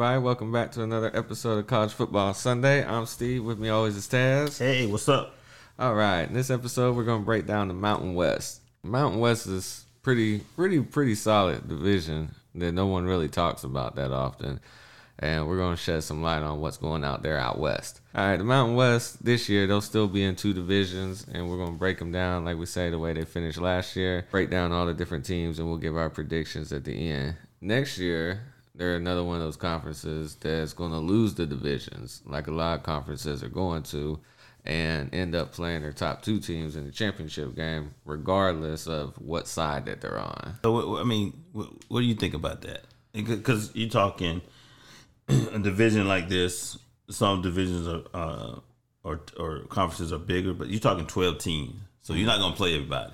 everybody. Welcome back to another episode of College Football Sunday. I'm Steve. With me always is Taz. Hey, what's up? All right. In this episode, we're going to break down the Mountain West. Mountain West is pretty, pretty, pretty solid division that no one really talks about that often. And we're going to shed some light on what's going out there out west. All right. The Mountain West this year, they'll still be in two divisions, and we're going to break them down, like we say, the way they finished last year. Break down all the different teams, and we'll give our predictions at the end. Next year, they're another one of those conferences that's going to lose the divisions, like a lot of conferences are going to, and end up playing their top two teams in the championship game, regardless of what side that they're on. So, I mean, what do you think about that? Because you're talking a division like this. Some divisions are uh, or or conferences are bigger, but you're talking 12 teams, so you're not going to play everybody.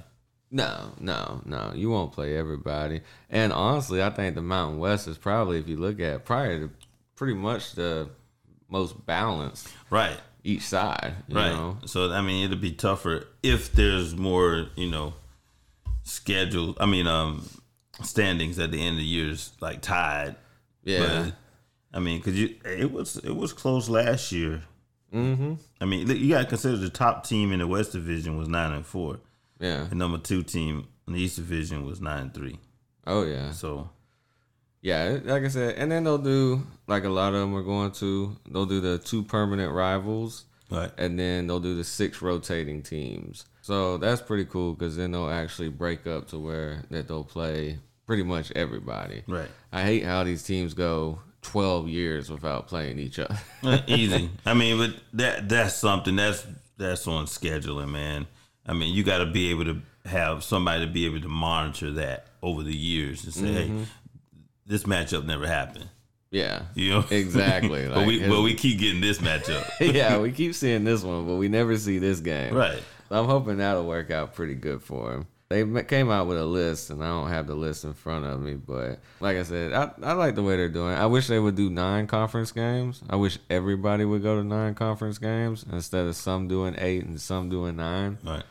No, no, no. You won't play everybody. And honestly, I think the Mountain West is probably, if you look at prior, pretty much the most balanced. Right. Each side. right. Know? So I mean, it'll be tougher if there's more, you know, schedule. I mean, um, standings at the end of the years like tied. Yeah. But, I mean, cause you it was it was close last year. Mm-hmm. I mean, you got to consider the top team in the West Division was nine and four. Yeah. The number two team in the East Division was nine and three. Oh yeah. So yeah, like I said, and then they'll do like a lot of them are going to. They'll do the two permanent rivals, right, and then they'll do the six rotating teams. So that's pretty cool because then they'll actually break up to where that they'll play pretty much everybody. Right. I hate how these teams go 12 years without playing each other. Uh, easy. I mean, but that that's something that's that's on scheduling, man. I mean, you got to be able to have somebody to be able to monitor that over the years and say, mm-hmm. "Hey, this matchup never happened." Yeah, you know exactly. but we but we keep getting this matchup. yeah, we keep seeing this one, but we never see this game. Right. So I'm hoping that'll work out pretty good for him. They came out with a list, and I don't have the list in front of me, but like I said, I, I like the way they're doing. I wish they would do nine conference games. I wish everybody would go to nine conference games instead of some doing eight and some doing nine. Right.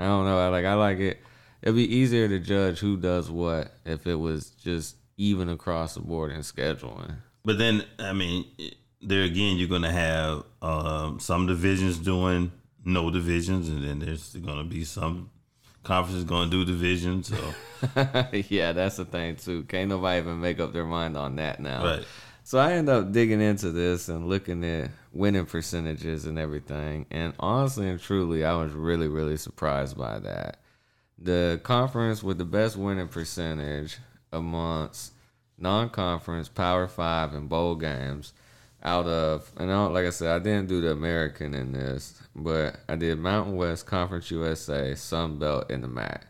I don't know. I like I like it. It'd be easier to judge who does what if it was just even across the board in scheduling. But then, I mean, there again, you're going to have um, some divisions doing no divisions, and then there's going to be some conferences going to do divisions. So, yeah, that's the thing too. Can't nobody even make up their mind on that now. Right. So I end up digging into this and looking at winning percentages and everything. And honestly and truly, I was really, really surprised by that. The conference with the best winning percentage amongst non conference, Power Five, and bowl games out of, and I like I said, I didn't do the American in this, but I did Mountain West, Conference USA, Sun Belt, and the MAC.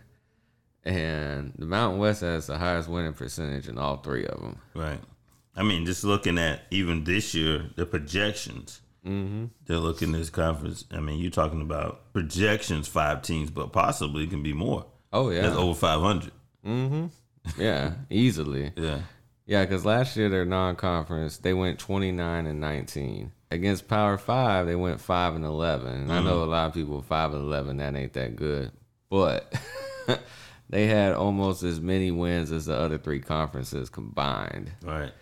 And the Mountain West has the highest winning percentage in all three of them. Right. I mean, just looking at even this year, the projections. Mm-hmm. They're looking at this conference. I mean, you're talking about projections, five teams, but possibly can be more. Oh yeah, that's over 500. Mm-hmm. Yeah, easily. Yeah. Yeah, because last year their non-conference they went 29 and 19 against Power Five. They went five and 11. Mm-hmm. I know a lot of people five and 11 that ain't that good, but they had almost as many wins as the other three conferences combined. Right.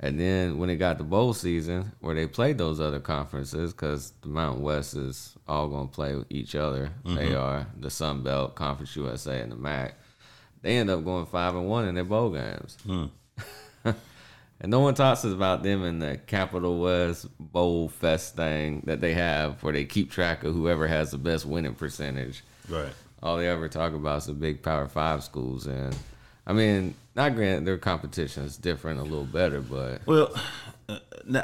And then when it got to bowl season, where they played those other conferences, because the Mountain West is all going to play each other. Mm-hmm. They are the Sun Belt, Conference USA, and the MAC. They end up going five and one in their bowl games. Mm. and no one talks about them in the Capital West Bowl Fest thing that they have, where they keep track of whoever has the best winning percentage. Right. All they ever talk about is the big Power Five schools, and I mean, not granted, their competition is different, a little better, but well, uh,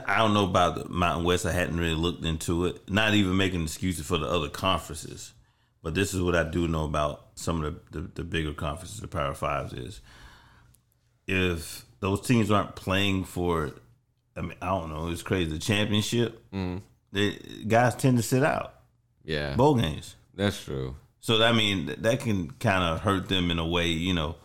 I don't know about the Mountain West. I hadn't really looked into it. Not even making excuses for the other conferences, but this is what I do know about some of the, the, the bigger conferences, the Power Fives, is if those teams aren't playing for, I mean, I don't know, it's crazy. The championship, mm. guys tend to sit out. Yeah, bowl games. That's true. So I mean, that can kind of hurt them in a way, you know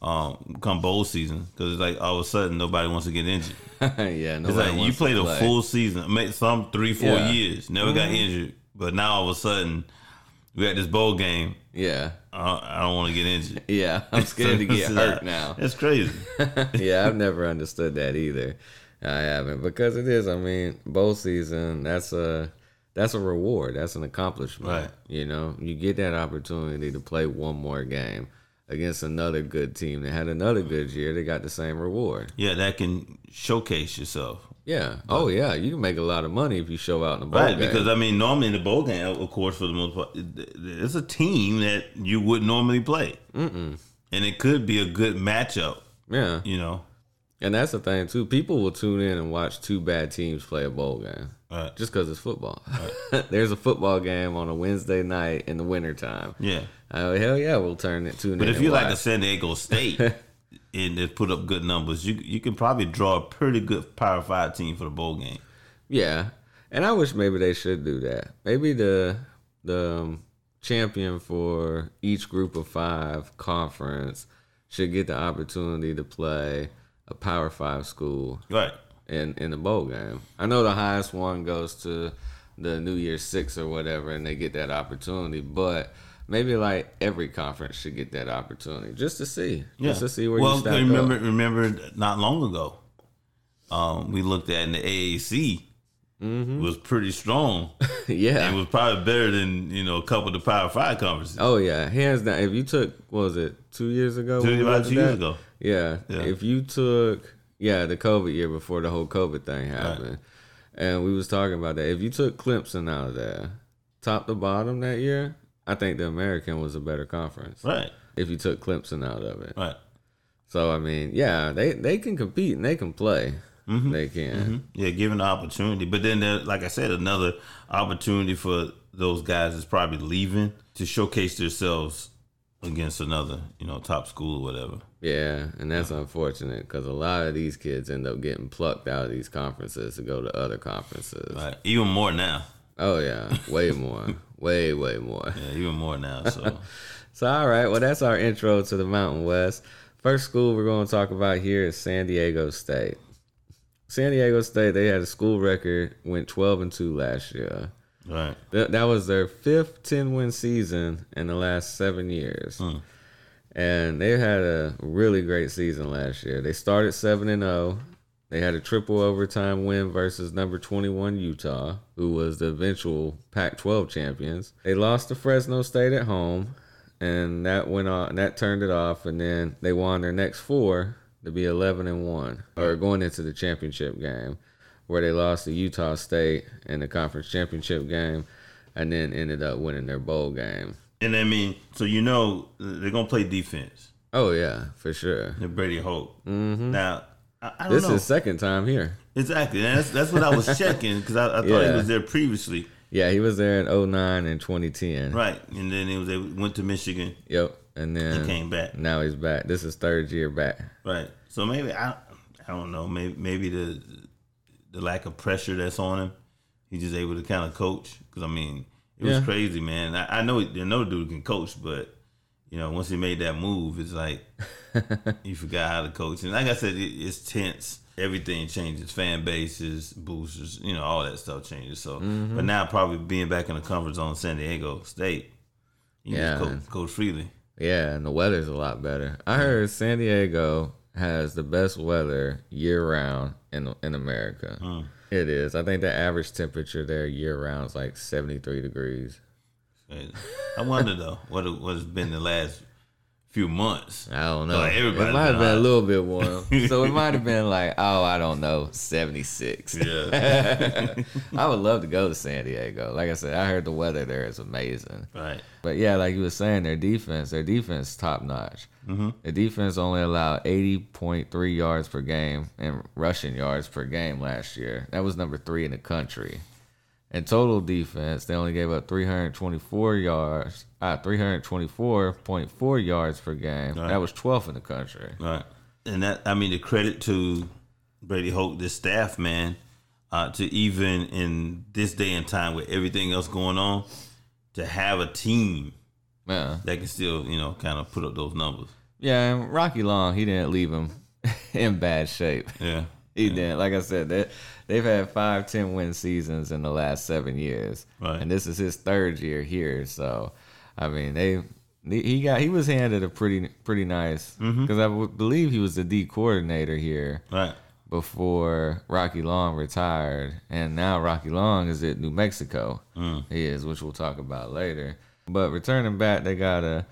um, come bowl season because it's like all of a sudden nobody wants to get injured. yeah, it's like you played a full season, some three, four yeah. years, never mm-hmm. got injured, but now all of a sudden we got this bowl game. Yeah, I, I don't want to get injured. Yeah, I'm scared to get So, hurt now. That's crazy. yeah, I've never understood that either. I haven't because it is. I mean, bowl season. That's a that's a reward. That's an accomplishment. Right. You know, you get that opportunity to play one more game against another good team that had another good year. They got the same reward. Yeah, that can showcase yourself. Yeah. Oh yeah. You can make a lot of money if you show out in the bowl Right, game. because I mean, normally in the bowl game, of course, for the most part, it's a team that you would normally play, Mm-mm. and it could be a good matchup. yeah. You know, And that's the thing too. People will tune in and watch two bad teams play a bowl game. right? just because it's football. There's a football game on a Wednesday night in the wintertime. Yeah, Oh hell yeah, we'll turn it tune but in. if you like the. San Diego State and they put up good numbers, you you can probably draw a pretty good Power Five team for the bowl game. yeah, and I wish maybe they should do that. Maybe the the um, champion for each group of five conference should get the opportunity to play a Power Five school Right. in in the bowl game. I know the highest one goes to the New Year Six or whatever, and they get that opportunity. But maybe like every conference should get that opportunity just to see, Yeah. just to see where well, you stack remember, up. remember, not long ago, um, we looked at in the AAC Mm-hmm. was pretty strong. yeah. It was probably better than you know a couple of the Power Five conferences. oh yeah, hands down. If you took, what was it two years ago? Two- about two years ago. Yeah. Yeah. If you took, yeah, the COVID year before the whole COVID thing happened, and we was talking about that. If you took Clemson out of there, top to bottom that year, I think the American was a better conference. Right, If you took Clemson out of it, right. so I mean, yeah, they they can compete and they can play. Mm-hmm. They can. Yeah, given the opportunity, but then there, like I said, another opportunity for those guys is probably leaving to showcase themselves against another, you know, top school or whatever. Yeah, and that's unfortunate because a lot of these kids end up getting plucked out of these conferences to go to other conferences. Right, even more now. Oh yeah, way more, way way more. Yeah, even more now. So So all right, well that's our intro to the Mountain West. First school we're going to talk about here is San Diego State. San Diego State they had a school record, went twelve and two last year. Right, That, that was their fifth 10 win season in the last seven years. Hmm. And they had a really great season last year. They started 7 and 0. They had a triple overtime win versus number 21 Utah, who was the eventual Pac 12 champions. They lost to Fresno State at home, and that went on, that turned it off. And then they won their next four to be 11 and 1, or going into the championship game where they lost to Utah State in the conference championship game, and then ended up winning their bowl game. and I mean, so you know they're gonna play defense. Oh yeah, for sure. They're Brady Hoke. Mm-hmm. Now, I, I This know is second time here. exactly. And that's that's what I was checking because I, I thought he was there previously, Yeah, he was there in 09 and 2010. right? And then he was able, went to Michigan Yep. And then and came back. now he's back. This is third year back. Right. So maybe I I don't know. Maybe maybe the the lack of pressure that's on him, he's just able to kind of coach. Because I mean, it was Yeah. crazy, man. I, I know I know the dude can coach, but you know, once he made that move, it's like you forgot how to coach. And like I said, it, it's tense. Everything changes. Fan bases, boosters, you know, all that stuff changes. So, Mm-hmm. but now probably being back in the comfort zone, San Diego State, you Yeah, just coach, coach freely. Yeah, and the weather's a lot better. I heard San Diego has the best weather year round in in America. It is. I think the average temperature there year round is like 73 degrees. I wonder though what it, what has been the last few months. I don't know. Like, it might have been a little bit warm. so it might have been like, oh, I don't know, 76. Yeah, I would love to go to San Diego. Like I said, I heard the weather there is amazing. right. But yeah, like you were saying, their defense, their defense top notch. Mm-hmm. The defense only allowed 80.3 yards per game and rushing yards per game last year. That was number three in the country. In total defense, they only gave up 324 yards, uh, 324.4 yards per game. Right. That was 12th in the country. Right. And that I mean the credit to Brady Hoke, this staff, man, uh, to even in this day and time with everything else going on, to have a team Yeah. that can still, you know, kind of put up those numbers. Yeah, and Rocky Long, he didn't leave him in bad shape. Yeah. He didn't. Like I said, they, they've had five, ten win seasons in the last seven years, Right. and this is his third year here. So, I mean, they he got he was handed a pretty pretty nice mm-hmm. because I would believe he was the D coordinator here Right. before Rocky Long retired, and now Rocky Long is at New Mexico. Mm. He is, which we'll talk about later. But returning back, they got a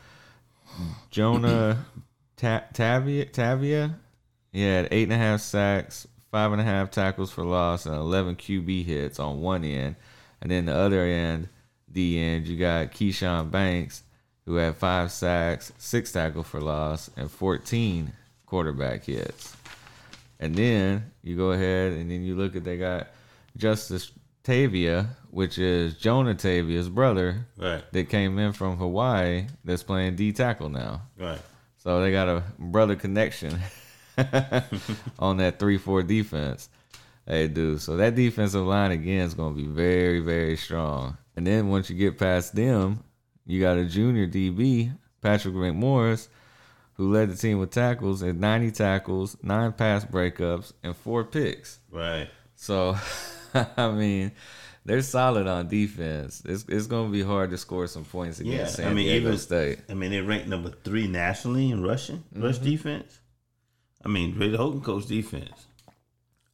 Jonah Ta- Tavai. Tavai. He had eight and a half sacks, five and a half tackles for loss, and eleven QB hits on one end, and then the other end, the end, you got Keshawn Banks, who had five sacks, six tackles for loss, and fourteen quarterback hits. And then you go ahead and then you look at they got Justus Tavai, which is Jonah Tavai's brother Right. that came in from Hawaii that's playing D tackle now. Right. So they got a brother connection on that 3 4 defense. They do. So that defensive line again is going to be very, very strong. And then once you get past them, you got a junior DB, Patrick McMorris, who led the team with tackles at 90 tackles, nine pass breakups, and four picks. Right. So, I mean, they're solid on defense. It's, it's going to be hard to score some points against Yeah, San I mean, Diego even- State. I mean, they ranked number three nationally in rushing, rush mm-hmm. defense. I mean, Ray Hogan coach defense.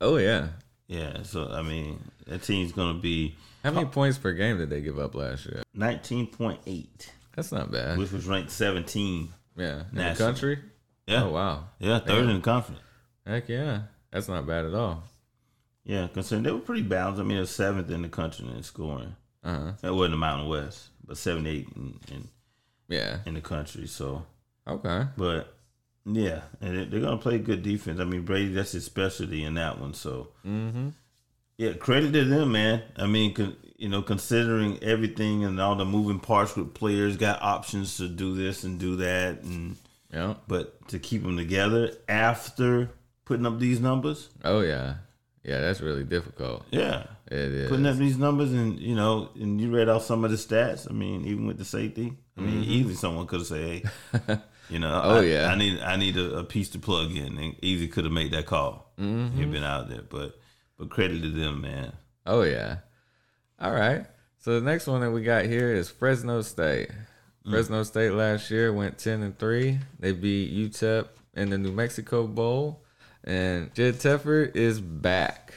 Oh, yeah. Yeah, so I mean, that team's gonna be How many points per game did they give up last year? nineteen point eight, That's not bad. which was ranked seventeen. Yeah, in the country. Yeah, Oh wow. yeah, third in the conference. Heck yeah, that's not bad at all. Yeah, considering they were pretty balanced. I mean, they're seventh in the country in scoring. Uh huh. That wasn't the Mountain West, but seventy eight in, in Yeah. in the country. So, Okay. but yeah, and they- they're gonna play good defense. I mean, Brady, that's his specialty in that one. So, Mm-hmm. yeah, credit to them, man. I mean, con, you know, considering everything and all the moving parts with players, got options to do this and do that, and Yeah. but to keep them together after putting up these numbers, Oh yeah. Yeah, that's really difficult. yeah, It is. putting up these numbers, and you know, and you read off some of the stats. I mean, even with the safety, I mean, easily someone could have said, "Hey, you know. Oh, I, yeah. I need I need a, a piece to plug in," and easy could have made that call. Mm-hmm. He'd been out there, but but credit to them, man. Oh yeah. All right. So the next one that we got here is Fresno State. Fresno State last year went ten and three. They beat UTEP in the New Mexico Bowl, and Jeff Tedford is back.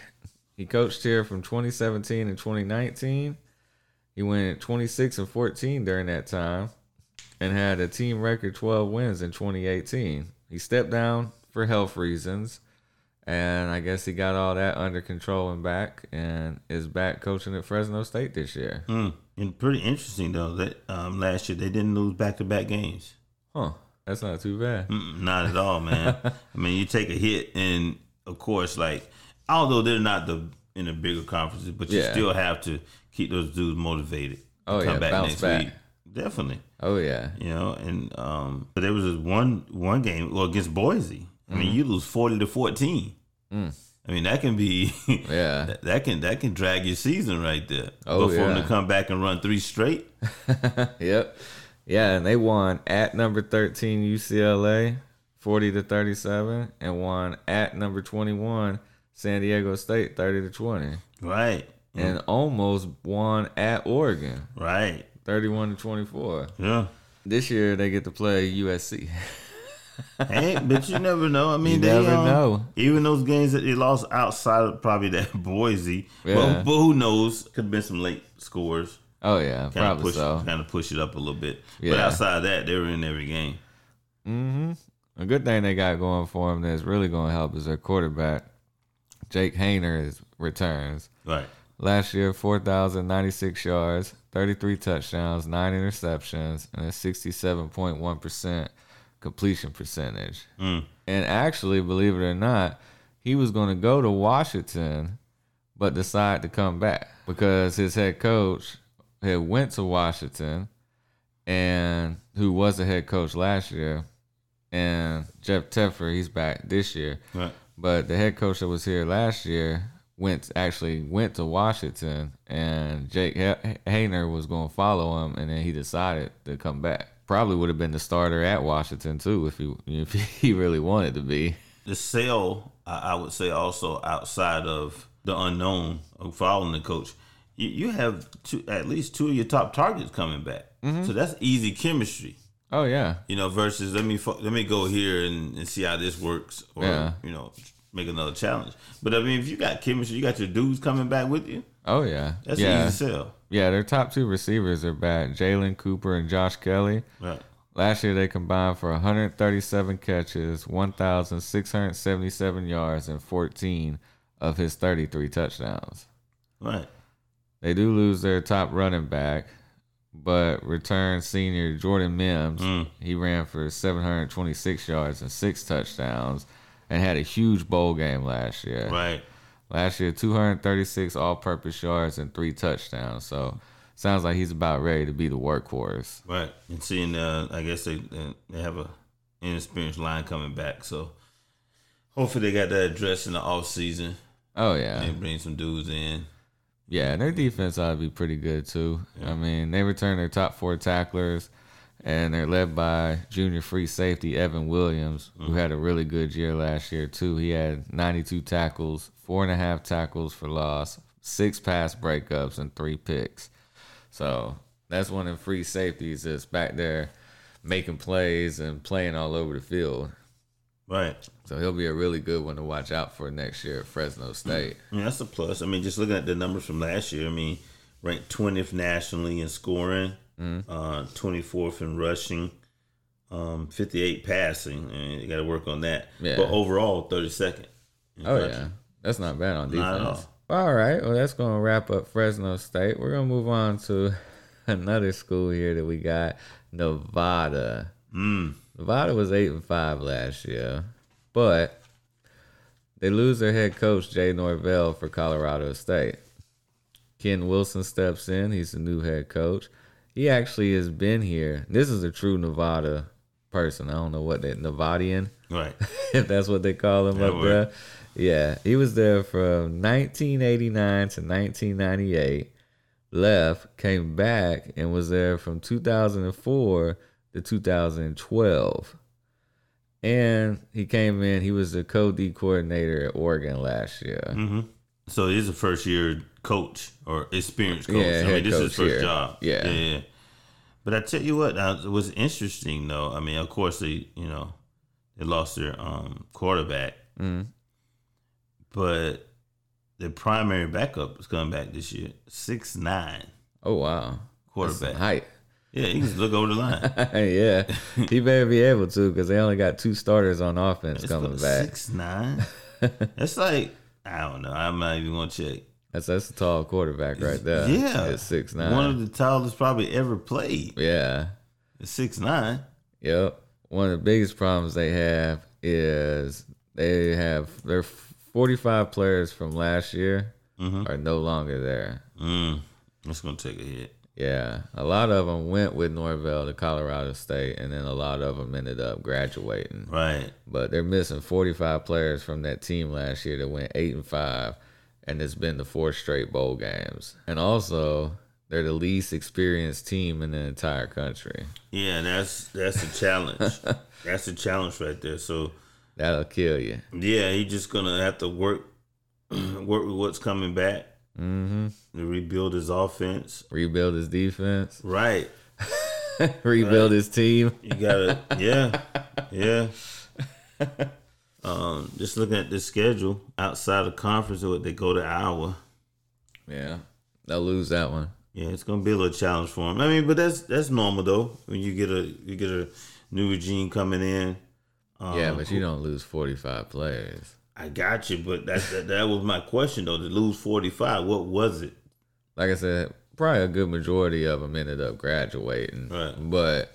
He coached here from 2017 and 2019. He went 26 and 14 during that time, and had a team record 12 wins in 2018. He stepped down for health reasons, and I guess he got all that under control and back, and is back coaching at Fresno State this year. Mm. And pretty interesting though that um, last year they didn't lose back to back games. Huh? That's not too bad. Mm-mm, not at all, man. I mean, you take a hit, and of course, like although they're not the in the bigger conferences, but you Yeah. still have to keep those dudes motivated. to Oh, yeah, bounce back. Definitely, Oh yeah, you know. And um, but there was this one one game well against Boise. I mean, you lose forty to fourteen. Mm. I mean, that can be yeah, that, that can that can drag your season right there. Oh, but for them to come back and run three straight, yep, yeah. And they won at number thirteen UCLA, forty to thirty-seven, and won at number twenty-one San Diego State, thirty to twenty, right? and almost won at Oregon, Right. Thirty-one to twenty-four. Yeah. This year they get to play USC. hey, but you never know. I mean, You they, never um, know. Even those games that they lost outside of probably that Boise, Yeah. but, but who knows? Could have been some late scores. Oh yeah, Kind of probably push, so. kind of push it up a little bit. Yeah. But outside of that, they were in every game. Mm-hmm. A good thing they got going for them that's really going to help is their quarterback, Jake Haener, is returns. Right. Last year, 4,096 yards, 33 touchdowns, 9 interceptions, and a 67.1% completion percentage. Mm. And actually, believe it or not, he was going to go to Washington, but decided to come back because his head coach had went to Washington, and who was the head coach last year, and Jeff Tedford, he's back this year. Right. But the head coach that was here last year went actually went to Washington, and Jake Ha- Haener was going to follow him, and then he decided to come back. Probably would have been the starter at Washington too if he if he really wanted to be. The sale, I, I would say, also outside of the unknown of following the coach, you, you have two, at least two of your top targets coming back. Mm-hmm. So that's easy chemistry. Oh yeah, You know, versus let me let me go here and, and see how this works, or Yeah. you know, make another challenge. But I mean, if you got chemistry, you got your dudes coming back with you. oh yeah, That's yeah, easy sell. yeah. Their top two receivers are back: Jalen Cropper and Josh Kelly. Right. Last year they combined for 137 catches, 1,677 yards, and 14 of his 33 touchdowns. Right. They do lose their top running back, but return senior Jordan Mims. Mm. He ran for 726 yards and six touchdowns and had a huge bowl game last year. Right. Last year, 236 all purpose yards and three touchdowns. So sounds like he's about ready to be the workhorse. Right. And seeing, uh, I guess they they have a inexperienced line coming back, so hopefully they got that addressed in the off season Oh, yeah. and bring some dudes in. Yeah, their defense ought to be pretty good too. I mean, they return their top four tacklers, and they're led by junior free safety Evan Williams, who mm-hmm. had a really good year last year too. He had 92 tackles, four and a half tackles for loss, six pass breakups, and three picks. So that's one of the free safeties that's back there making plays and playing all over the field. Right. So he'll be a really good one to watch out for next year at Fresno mm. State. I mean, that's a plus. I mean, just looking at the numbers from last year, I mean, ranked 20th nationally in scoring, uh, 24th in rushing, um, 58 passing. And you got to work on that. Yeah. But overall, 32nd. Oh country. yeah, that's not bad on Not at defense. All right, well that's gonna wrap up Fresno State. We're gonna move on to another school here that we got, Nevada. Mm. Nevada was eight and five last year, but they lose their head coach Jay Norvell for Colorado State. Ken Wilson steps in. He's the new head coach. He actually has been here. This is a true Nevada person. I don't know what that Nevadian Right. if that's what they call him That up there. Yeah, he was there from 1989 to 1998. Left, came back, and was there from 2004 to 2012. And he came in. He was the co-D coordinator at Oregon last year. hmm So he's a first year coach or experienced coach. Yeah, I mean, this is his first here. job. Yeah. yeah. But I tell you what, it was interesting though. I mean, of course they, you know, they lost their um, quarterback, Mm. but their primary backup is coming back this year. Six nine Oh wow, That's some quarterback. height. Yeah, he can just look over the line. yeah, he better be able to because they only got two starters on offense coming back. Six nine. It's like I don't know. I'm not even gonna check. That's that's a tall quarterback right there. Yeah, at six nine. One of the tallest probably ever played. yeah, Six nine. Yep. One of the biggest problems they have is they have their 45 players from last year Mhm. are no longer there. Mm, that's gonna take a hit. Yeah, a lot of them went with Norvell to Colorado State, and then a lot of them ended up graduating. Right. But they're missing 45 players from that team last year that went eight and five, and it's been the four straight bowl games. And also, they're the least experienced team in the entire country. Yeah, and that's that's a challenge. that's a challenge right there. So That'll kill you. yeah, he's just gonna have to work work with what's coming back hmm to rebuild his offense. Rebuild his defense. Right. rebuild his team. You gotta yeah. Yeah. Um, just looking at the schedule outside of conference, they go to Iowa. Yeah, they'll lose that one. Yeah, it's gonna be a little challenge for him. I mean, but that's that's normal though. When you get a you get a new regime coming in. Um, yeah, but you don't lose forty five players. I got you, but that, that that was my question though. To lose forty five, what was it? Like I said, probably a good majority of them ended up graduating. Right. But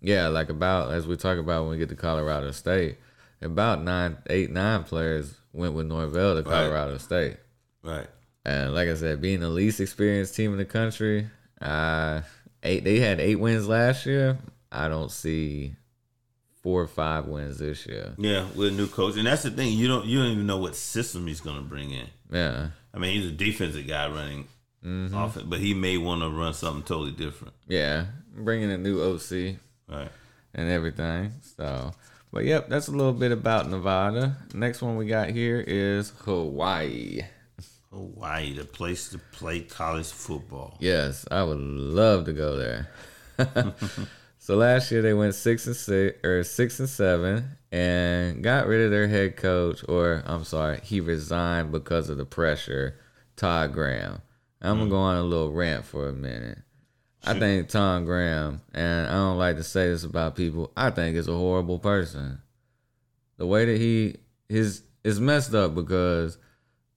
yeah, like about as we talk about when we get to Colorado State, about nine, eight, nine players went with Norvell to Colorado State. Right. And like I said, being the least experienced team in the country, uh, eight they had eight wins last year. I don't see four or five wins this year. Yeah, with a new coach, and that's the thing. You don't you don't even know what system he's gonna bring in. Yeah. I mean, he's a defensive guy running Mm-hmm. offense, but he may want to run something totally different. Yeah. Bringing a new OC Right. and everything. So, but yep, that's a little bit about Nevada. Next one we got here is Hawaii. Hawaii, the place to play college football. Yes, I would love to go there. So last year they went six and six or six and seven and got rid of their head coach, or I'm sorry, he resigned because of the pressure. Todd Graham. I'm gonna go on a little rant for a minute. I think Tom Graham, and I don't like to say this about people, I think is a horrible person. The way that he his is messed up because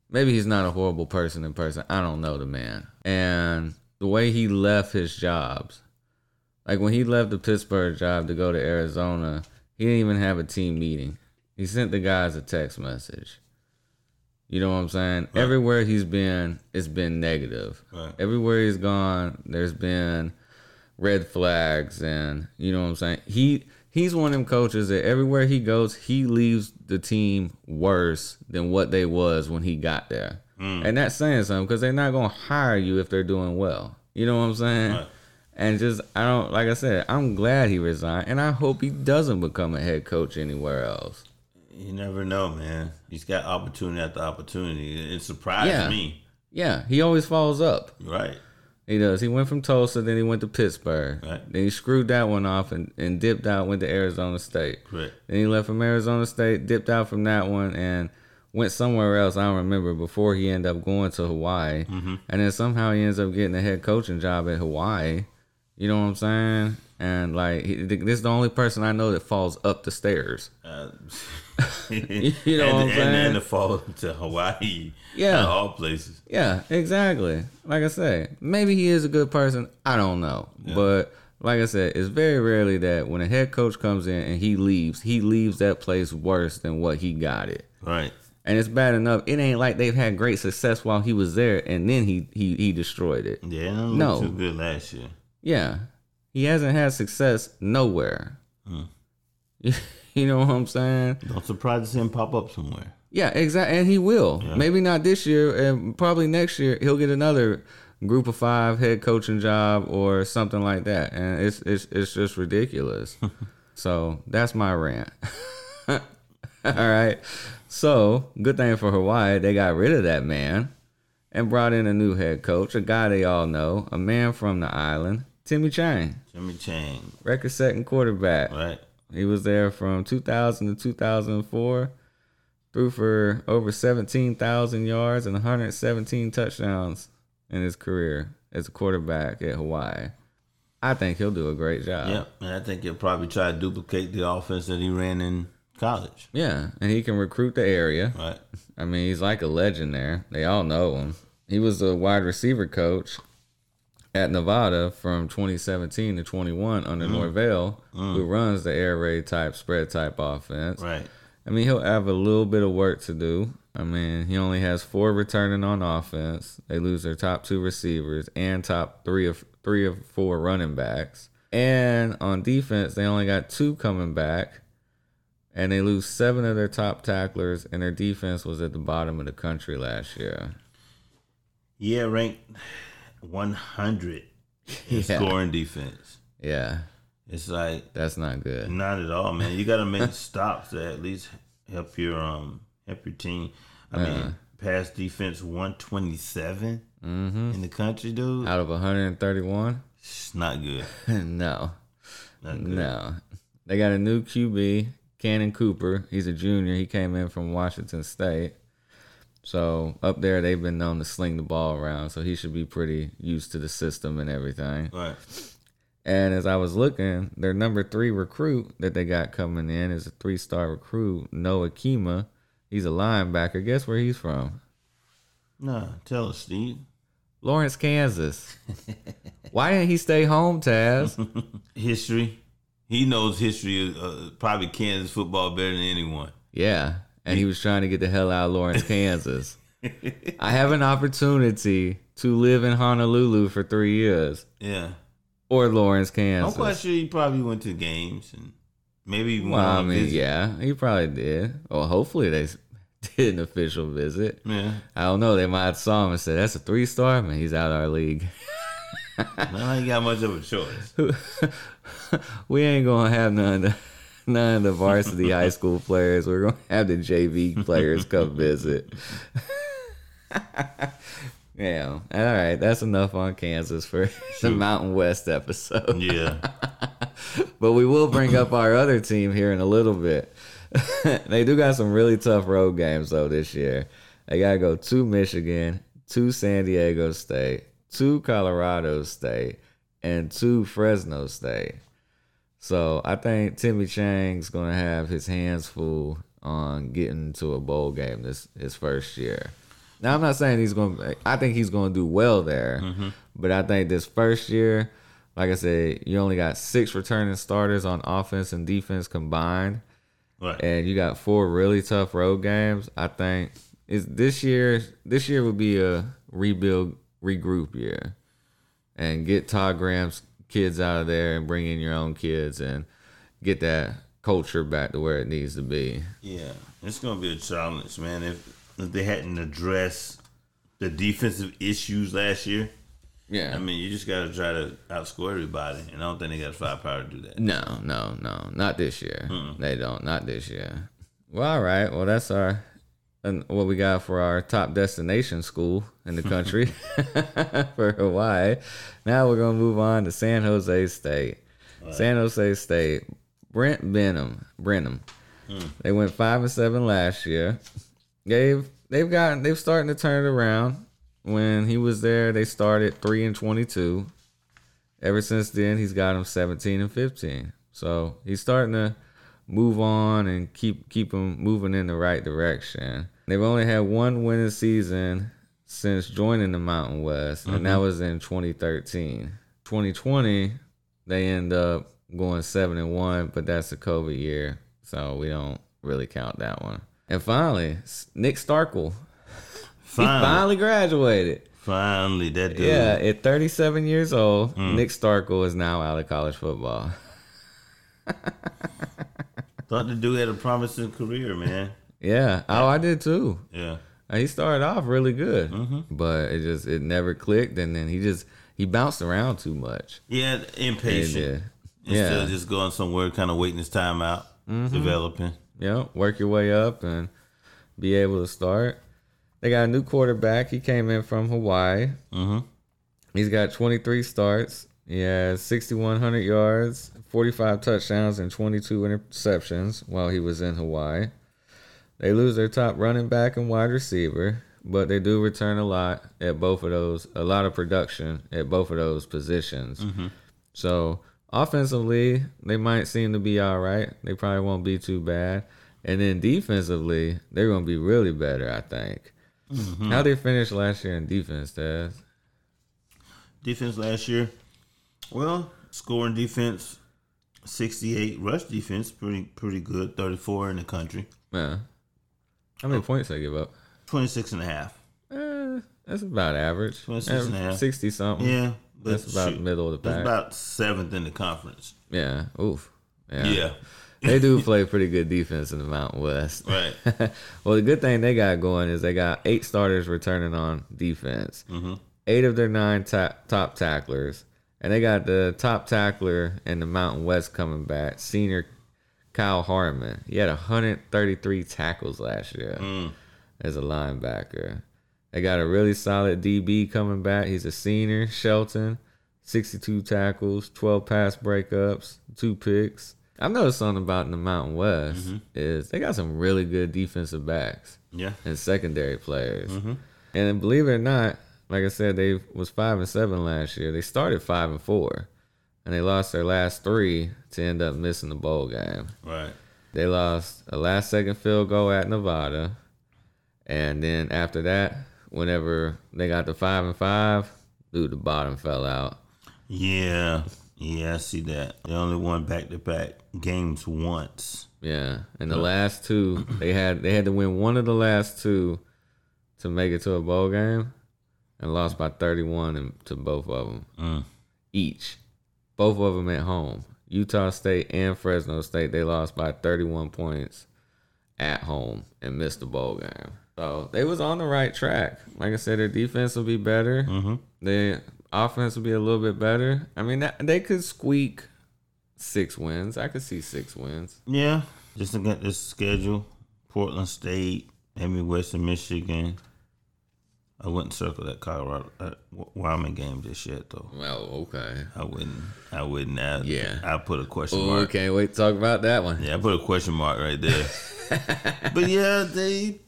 maybe he's not a horrible person in person. I don't know the man. And the way he left his jobs. Like when he left the Pittsburgh job to go to Arizona, he didn't even have a team meeting. He sent the guys a text message. You know what I'm saying? Right. Everywhere he's been, it's been negative. Right. Everywhere he's gone, there's been red flags and you know what I'm saying? He he's one of them coaches that everywhere he goes, he leaves the team worse than what they was when he got there. Hmm. And that's saying something because they're not gonna hire you if they're doing well. You know what I'm saying? Right. And just I don't like I said, I'm glad he resigned and I hope he doesn't become a head coach anywhere else. You never know, man. He's got opportunity after opportunity. It surprised Yeah. me. Yeah, he always follows up. Right. He does. He went from Tulsa, then he went to Pittsburgh. Right. Then he screwed that one off and, and dipped out, went to Arizona State. Correct. Then he left from Arizona State, dipped out from that one, and went somewhere else. I don't remember before he ended up going to Hawaii. Mm-hmm. And then somehow he ends up getting a head coaching job at Hawaii. You know what I'm saying? And like, he, this is the only person I know that falls up the stairs. Uh, You know and, what I'm and saying? then to fall to Hawaii. Yeah. All places. Yeah, exactly. Like I say, maybe he is a good person. I don't know. But like I said, it's very rarely that when a head coach comes in and he leaves, he leaves that place worse than what he got it. Right. And it's bad enough. It ain't like they've had great success while he was there and then he he, he destroyed it. Yeah, No. too good last year. Yeah. He hasn't had success nowhere. Hmm. you know what I'm saying? Don't surprise to see him pop up somewhere. Yeah, exactly. And he will. Maybe not this year, and probably next year he'll get another group of five head coaching job or something like that. And it's it's it's just ridiculous. so that's my rant. All right. So good thing for Hawaii, they got rid of that man and brought in a new head coach, a guy they all know, a man from the island, Timmy Chang, Timmy Chang. record setting quarterback. Right. He was there from 2000 to 2004. Threw for over 17,000 yards and 117 touchdowns in his career as a quarterback at Hawaii. I think he'll do a great job. Yep. And I think he'll probably try to duplicate the offense that he ran in college. Yeah, and he can recruit the area. Right. I mean, he's like a legend there. They all know him. He was a wide receiver coach at Nevada from 2017 to 21 under mm. Norvell, who mm. runs the air raid type, spread type offense. Right. I mean, he'll have a little bit of work to do. I mean, he only has four returning on offense. They lose their top two receivers and top three of three of four running backs. And on defense, they only got two coming back. And they lose seven of their top tacklers, and their defense was at the bottom of the country last year. Yeah, ranked 100 in Yeah. scoring defense. Yeah, It's like that's not good. not at all, man. You got to make stops to at least help your um help your team. I mean, pass defense 127 in the country, dude. Out of 131? It's not good. no. Not good. No. They got a new QB, Cammon Cooper. He's a junior. He came in from Washington State. So up there, they've been known to sling the ball around. So he should be pretty used to the system and everything. Right. And as I was looking, their number three recruit that they got coming in is a three star recruit, Noah Kima. He's a linebacker. Guess where he's from? Nah, tell us, Steve. Lawrence, Kansas. Why didn't he stay home, Taz? History. He knows history of uh, probably Kansas football better than anyone. Yeah. And he was trying to get the hell out of Lawrence, Kansas. I have an opportunity to live in Honolulu for three years Yeah. or Lawrence, Kansas. I'm quite sure he probably went to games and maybe Well, I mean, visit. yeah, he probably did. Well, hopefully they did an official visit. Yeah. I don't know. They might have saw him and said, "That's a three star man. He's out of our league. I ain't got much of a choice. we ain't gonna have none of the, none of the varsity high school players. We're gonna have the JV players come visit." yeah. All right. That's enough on Kansas for the Mountain West episode. Yeah. but we will bring up our other team here in a little bit. they do got some really tough road games though this year. They gotta go to Michigan, to San Diego State, to Colorado State, and to Fresno State. So I think Timmy Chang's gonna have his hands full on getting to a bowl game this his first year. Now I'm not saying he's gonna. I think he's gonna do well there, mm-hmm. but I think this first year, like I said, you only got six returning starters on offense and defense combined, Right. and you got four really tough road games. I think is this year. This year would be a rebuild, regroup year, and get Todd Graham's kids out of there and bring in your own kids and get that culture back to where it needs to be. Yeah, it's gonna be a challenge, man. If, if they hadn't addressed the defensive issues last year, Yeah, I mean, you just gotta try to outscore everybody, and I don't think they got firepower to do that. No, no, no, not this year. They don't, not this year. Well, all right. Well, that's our and what we got for our top destination school in the country for Hawaii. Now we're gonna move on to San Jose State. San Jose State. Brent Benham, Brennan. Hmm. They went five and seven last year. They've they've gotten they've starting to turn it around. When he was there, they started three and twenty two ever since then he's got him 17 and 15 so he's starting to move on and keep keep him moving in the right direction they've only had one winning season since joining the mountain west and that mm-hmm. was in 2013 2020 they end up going 7 and 1 but that's a covid year so we don't really count that one. And finally nick starkel he Finally, finally graduated. Finally, that dude. yeah, at 37 years old, mm. Nick Starkel is now out of college football. Thought the dude had a promising career, man. Yeah, oh, I did too. Yeah, He started off really good, Mm-hmm. but it just it never clicked, and then he just he bounced around too much. yeah, impatient. And, uh, Instead yeah, Mm-hmm. of just going somewhere, kind of waiting his time out, developing. yeah, work your way up and be able to start. They got a new quarterback. He came in from Hawaii. Mm-hmm. He's got 23 starts. He has 6,100 yards, 45 touchdowns, and 22 interceptions while he was in Hawaii. They lose their top running back and wide receiver, but they do return a lot at both of those, a lot of production at both of those positions. Mm-hmm. So offensively, they might seem to be all right. They probably won't be too bad. And then defensively, they're going to be really better, I think. Mm-hmm. How they finished last year in defense, Taz? Defense last year, well, scoring defense, sixty-eight. Rush defense, pretty pretty good. Thirty-four in the country. Yeah. How many points they give up? 26 and a half. Eh, that's about average. 26 and a half. 60 something. Yeah, That's about shoot, middle of the That's pack. about seventh in the conference. yeah. Oof. Yeah. Yeah, they do play pretty good defense in the Mountain West. right. well, the good thing they got going is they got eight starters returning on defense. Mm-hmm. Eight of their nine ta- top tacklers. And they got the top tackler in the Mountain West coming back, senior Kyle Harmon. He had 133 tackles last year Mm. as a linebacker. They got a really solid DB coming back. He's a senior, Shelton. 62 tackles, 12 pass breakups, two picks. I've noticed something about in the Mountain West is they got some really good defensive backs Yeah. and secondary players. Mm-hmm. And then believe it or not, like I said, they was five and seven last year. They started five and four, and they lost their last three to end up missing the bowl game. Right. They lost a last second field goal at Nevada. And then after that, whenever they got to five and five, dude, the bottom fell out. Yeah. Yeah, I see that. They only won back to back games once. Yeah. And the last two, they had they had to win one of the last two to make it to a bowl game and lost by 31 and to both of them Mm. each. Both of them at home. Utah State and Fresno State, they lost by 31 points at home and missed the bowl game. So they was on the right track. Like I said, their defense will be better. Mm-hmm. Their offense will be a little bit better. I mean, that, they could squeak six wins. I could see six wins. Yeah. Just to get this schedule Portland State, maybe Western Michigan, I wouldn't circle that Colorado uh, Wyoming game just yet though. Well, okay. I wouldn't. I wouldn't. I, Yeah. I put a question Oh, mark. can't wait to talk about that one. Yeah, I put a question mark right there. but yeah, they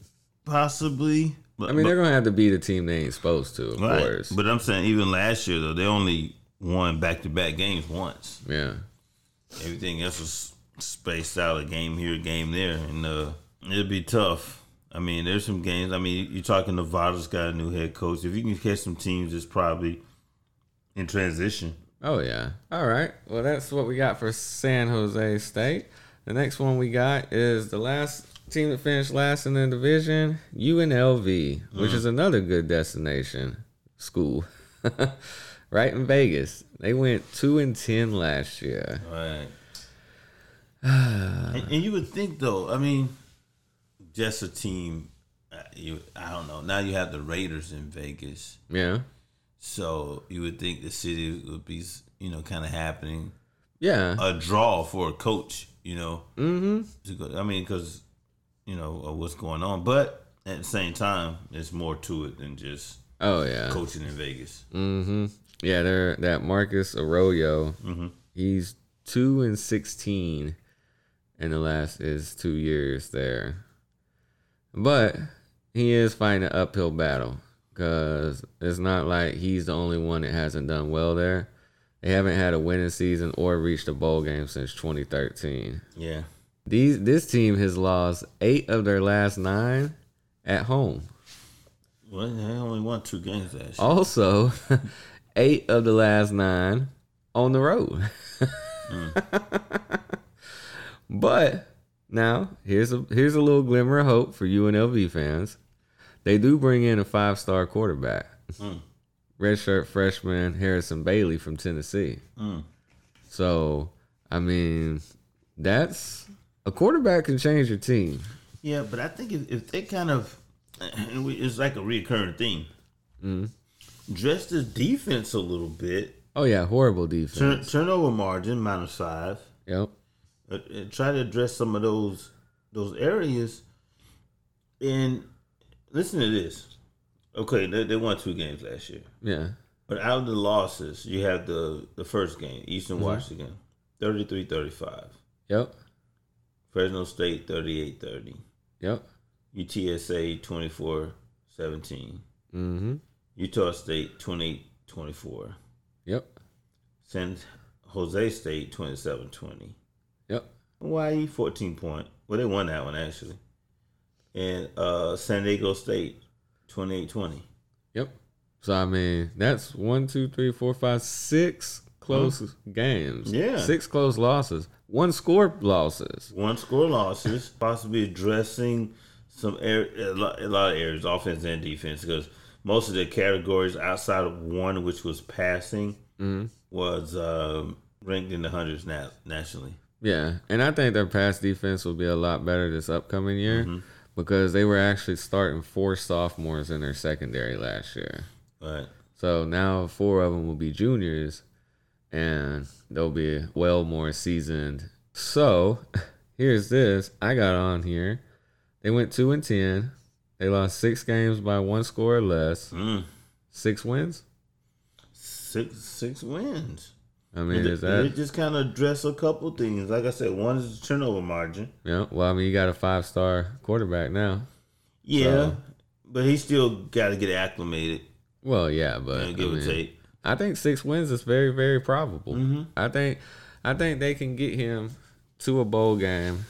possibly. But, I mean, but- they're gonna have to beat a team they ain't supposed to, of right. course. But I'm saying even last year though, they only won back to back games once. yeah, Everything else was spaced out, a game here, a game there, and uh, it'd be tough. I mean, there's some games. I mean, you're talking Nevada's got a new head coach. If you can catch some teams, it's probably in transition. Oh yeah. All right. Well, that's what we got for San Jose State. The next one we got is the last team that finished last in the division, UNLV, which mm-hmm. is another good destination school, right in Vegas. They went two and ten last year. Right. and, and you would think though, I mean, just a team. uh, You, I don't know. Now you have the Raiders in Vegas, Yeah. so you would think the city would be, you know, kind of happening Yeah. a draw for a coach. You know, mm-hmm. I mean, because you know what's going on, but at the same time, there's more to it than just Oh yeah. coaching in Vegas. Mm-hmm. Yeah, they're that Marcus Arroyo. Mm-hmm. He's two and sixteen in the last is two years there, but he is fighting an uphill battle because it's not like he's the only one that hasn't done well there. They haven't had a winning season or reached a bowl game since 2013. Yeah. These this team has lost eight of their last nine at home. Well, they only won two games last year. Also, eight of the last nine on the road. Mm. but now here's a here's a little glimmer of hope for UNLV fans. They do bring in a five star quarterback, Mm. redshirt freshman Harrison Bailey from Tennessee. Mm. So I mean, that's a quarterback can change your team. Yeah, but I think if, if they kind of, it's like a reoccurring theme, Mm. dress the defense a little bit, Oh yeah, horrible turn, defense. turnover margin minus five, Yep. Uh, try to address some of those those areas, and listen to this. Okay, they, they won two games last year, Yeah. but out of the losses, you have the the first game, Eastern Mm-hmm. Washington, 33-35. Yep. Fresno State 38-30. Yep. UTSA 24-17. Mm-hmm. Utah State 28-24. Yep. San Jose State 27-20. Hawaii 14 point. Well, they won that one actually. And uh, San Diego State 28-20. Yep. So I mean, that's one, two, three, four, five, six close games. Yeah. Six close losses. One score losses. One score losses, possibly addressing some air, a lot, a lot of areas, offense and defense, because most of the categories outside of one, which was passing, was um, ranked in the hundreds na- nationally. Yeah. And I think their pass defense will be a lot better this upcoming year Mm-hmm. because they were actually starting four sophomores in their secondary last year. Right. So now four of them will be juniors and they'll be well more seasoned. So here's this. I got on here. They went two and ten. They lost six games by one score or less. Mm. Six wins. Six six wins. I mean, They- is they just kind of address a couple things. Like I said, one is the turnover margin. yeah? Well, I mean, you got a five star quarterback now. Yeah, So- but he still got to get acclimated. Well, yeah, but I, give or mean, take. I think six wins is very, very probable. Mm-hmm. I think, I think they can get him to a bowl game,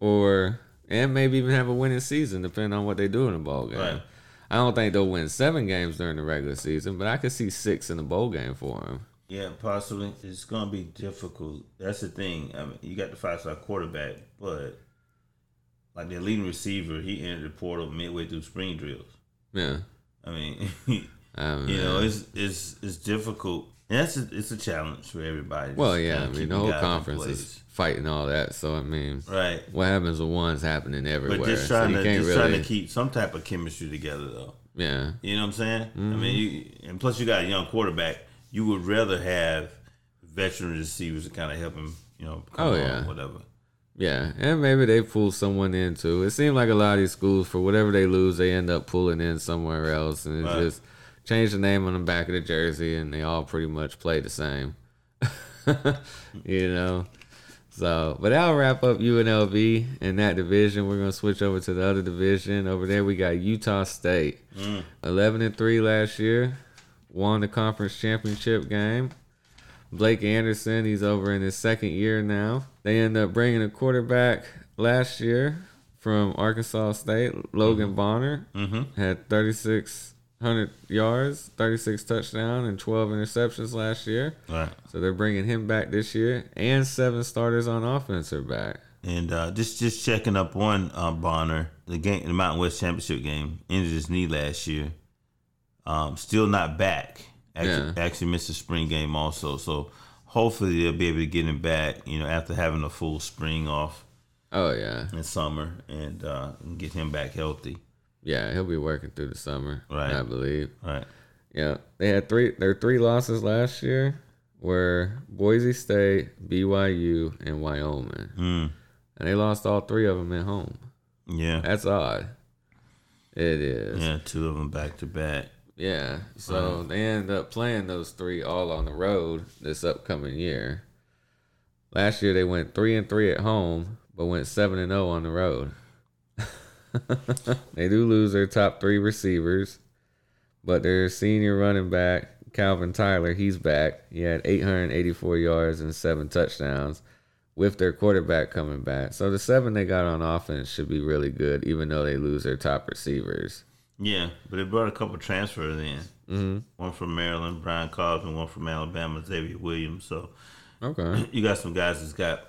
or and maybe even have a winning season, depending on what they do in a bowl game. Right. I don't think they'll win seven games during the regular season, but I could see six in the bowl game for him. Yeah, possibly. It's gonna be difficult. That's the thing. I mean, you got the five star quarterback, but like the leading receiver, he entered the portal midway through spring drills. Yeah, I mean, I mean, you know, it's it's it's difficult. And that's a, it's a challenge for everybody. well, yeah. I mean, the whole conference is fighting all that. So I mean, right. what happens to one's happening everywhere. But just trying you to just really, trying to keep some type of chemistry together, though. yeah, You know what I'm saying? I Mm-hmm. mean, you, and plus you got a young quarterback. You would rather have veteran receivers to kind of help him, you know, come Oh, on, yeah. whatever. Yeah, and maybe they pull someone in too. It seems like a lot of these schools, for whatever they lose, they end up pulling in somewhere else, and Right. just change the name on the back of the jersey, and they all pretty much play the same. you know. So, but that'll wrap up UNLV in that division. We're gonna switch over to the other division. Over there, we got Utah State, mm. eleven and three last year, won the conference championship game. Blake Anderson, he's over in his second year now. They end up bringing a quarterback last year from Arkansas State, Logan Bonner, Mm-hmm. had 3,600 yards, 36 touchdowns, and 12 interceptions last year. Right. So they're bringing him back this year, and seven starters on offense are back. And uh, just just checking up on uh, Bonner, the game, the Mountain West Championship game, injured his knee last year. Um, still not back. Actually, Yeah. actually missed the spring game also. So hopefully they'll be able to get him back. You know, after having a full spring off Oh yeah, in summer and uh, and get him back healthy. yeah, he'll be working through the summer, Right. I believe. Right. Yeah, they had three. Their three losses last year were Boise State, BYU, and Wyoming, Mm. and they lost all three of them at home. Yeah. That's odd. It is. Yeah. Two of them back to back. Yeah. So they end up playing those three all on the road this upcoming year. Last year they went three and three at home, but went seven and zero on the road. they do lose their top three receivers, but their senior running back Calvin Tyler, he's back. He had 884 yards and seven touchdowns, with their quarterback coming back. So the seven they got on offense should be really good, even though they lose their top receivers. Yeah, but they brought a couple transfers in. hmm One from Maryland, Brian Cosman. One from Alabama, Xavier Williams. So Okay. you got some guys that's got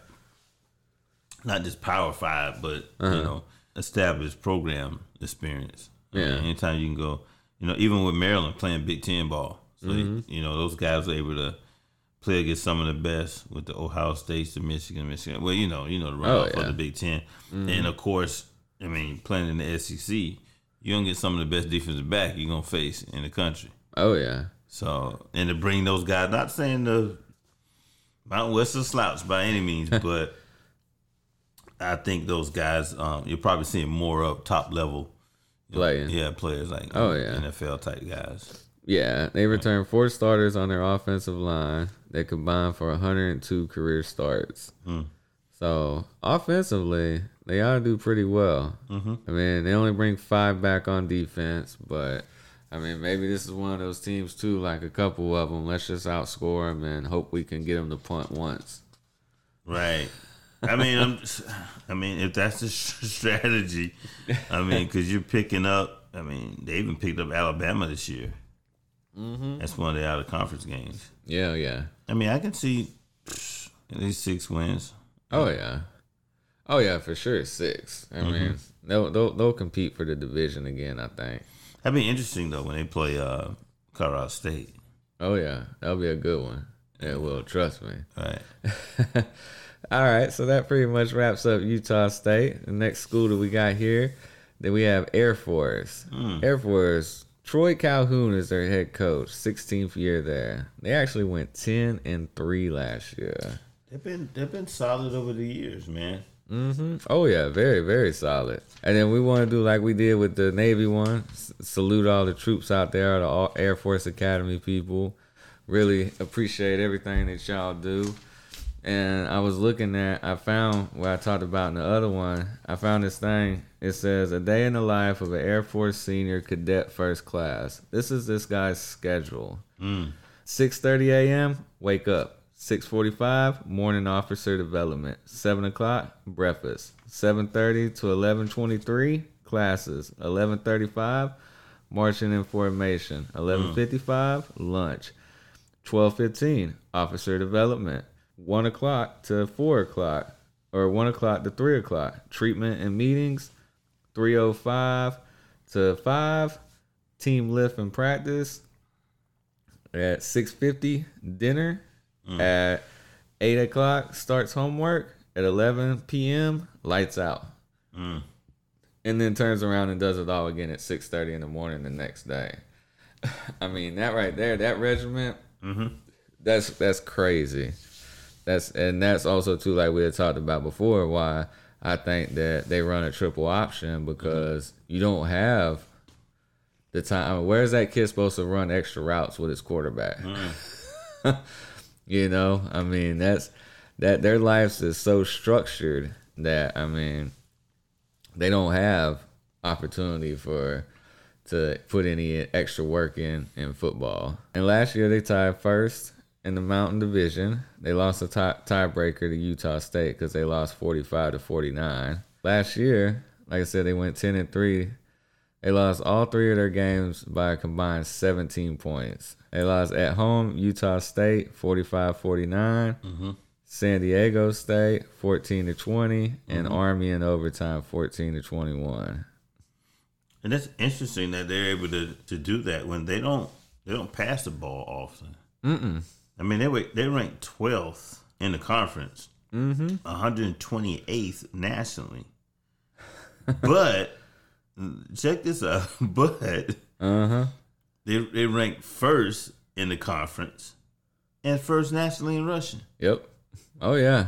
not just power five, but Uh-huh. you know, established program experience. I mean, Yeah. anytime you can go, you know, even with Maryland playing Big Ten ball, so Mm-hmm. you know those guys were able to play against some of the best with the Ohio States, the Michigan, Michigan. Well, you know, you know the Oh, runoff yeah. of the Big 10 and of course, I mean, playing in the SEC, you don't get some of the best defensive back you're gonna face in the country. Oh yeah. So, and to bring those guys, not saying the Mountain West is slouch by any means, but I think those guys, um, you're probably seeing more of top level, Playing. yeah, players like Oh, yeah. NFL type guys. Yeah, they returned four starters on their offensive line. that combined for 102 career starts. Hmm. So offensively, they ought to do pretty well. Mm-hmm. I mean, they only bring five back on defense, but I mean, maybe this is one of those teams too. Like a couple of them, let's just outscore them and hope we can get them to punt once. Right. I mean, I'm just, I mean, if that's the strategy, I mean, because you're picking up. I mean, they even picked up Alabama this year. Mm-hmm. That's one of the out of conference games. Yeah, yeah. I mean, I can see at least six wins. Oh yeah. Oh yeah, for sure. Six. I mean, they'll, they'll they'll compete for the division again. I think. That'd be interesting though when they play uh, Colorado State. Oh yeah, that'll be a good one. It will. Trust me. Right. All right, so that pretty much wraps up Utah State. The next school that we got here, then we have Air Force. Air Force. Troy Calhoun is their head coach, 16th year there. They actually went 10 and three last year. They've been they've been solid over the years, man. Hmm Oh yeah, very very solid. And then we want to do like we did with the Navy one. S- salute all the troops out there, the all Air Force Academy people. Really appreciate everything that y'all do. And I was looking at, I found what I talked about in the other one. I found this thing. It says a day in the life of an Air Force senior cadet first class. This is this guy's schedule. Mm. 6:30 a.m. Wake up. 6:45 morning officer development. 7 o'clock breakfast. 7:30 to 11:23 classes. 11:35 marching in formation. Mm. 11:55 lunch. 12:15 officer development. 1 o'clock to 4 o'clock or 1 o'clock to 3 o'clock treatment and meetings. 3:05 to 5 team lift and practice at 6.50 dinner at 8 o'clock starts homework at 11 p.m lights out Mm. and then turns around and does it all again at 6.30 in the morning the next day i mean that right there that regiment Mhm. that's that's crazy that's and that's also too like we had talked about before why I think that they run a triple option because you don't have the time. Where's that kid supposed to run extra routes with his quarterback? you know, I mean that's that their lives is so structured that I mean they don't have opportunity for to put any extra work in in football. And last year they tied first in the Mountain Division. They lost a tie, tiebreaker to Utah State because they lost 45 to 49. Last year, like I said, they went 10 and 3. They lost all three of their games by a combined 17 points. They lost at home Utah State 45 49. San Diego State 14 to 20 and Army in overtime 14 to 21. And that's interesting that they're able to, to do that when they don't they don't pass the ball often. Mm-mm. I mean they were they ranked twelfth in the conference, mm-hmm. 128th nationally. but check this out. But Uh-huh. They they ranked first in the conference and first nationally in rushing. Yep. Oh yeah.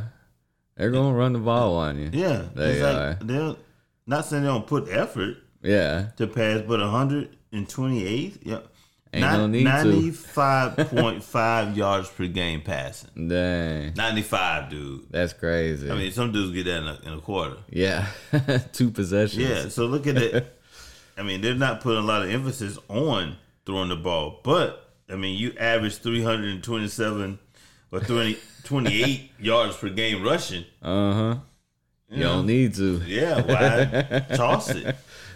They're going to run the ball on you. Yeah, They like are. they're not saying they don't put effort Yeah. to pass, but 128th, yeah. Ain't no need to. 95.5 yards per game passing. Dang. 95, dude. That's crazy. I mean, some dudes get that in a, in a quarter. yeah. Two possessions. Yeah, so look at it. I mean, they're not putting a lot of emphasis on throwing the ball, but I mean, you average 327 or 20, 28 yards per game rushing. Uh-huh. You don't need to. Yeah, why toss it?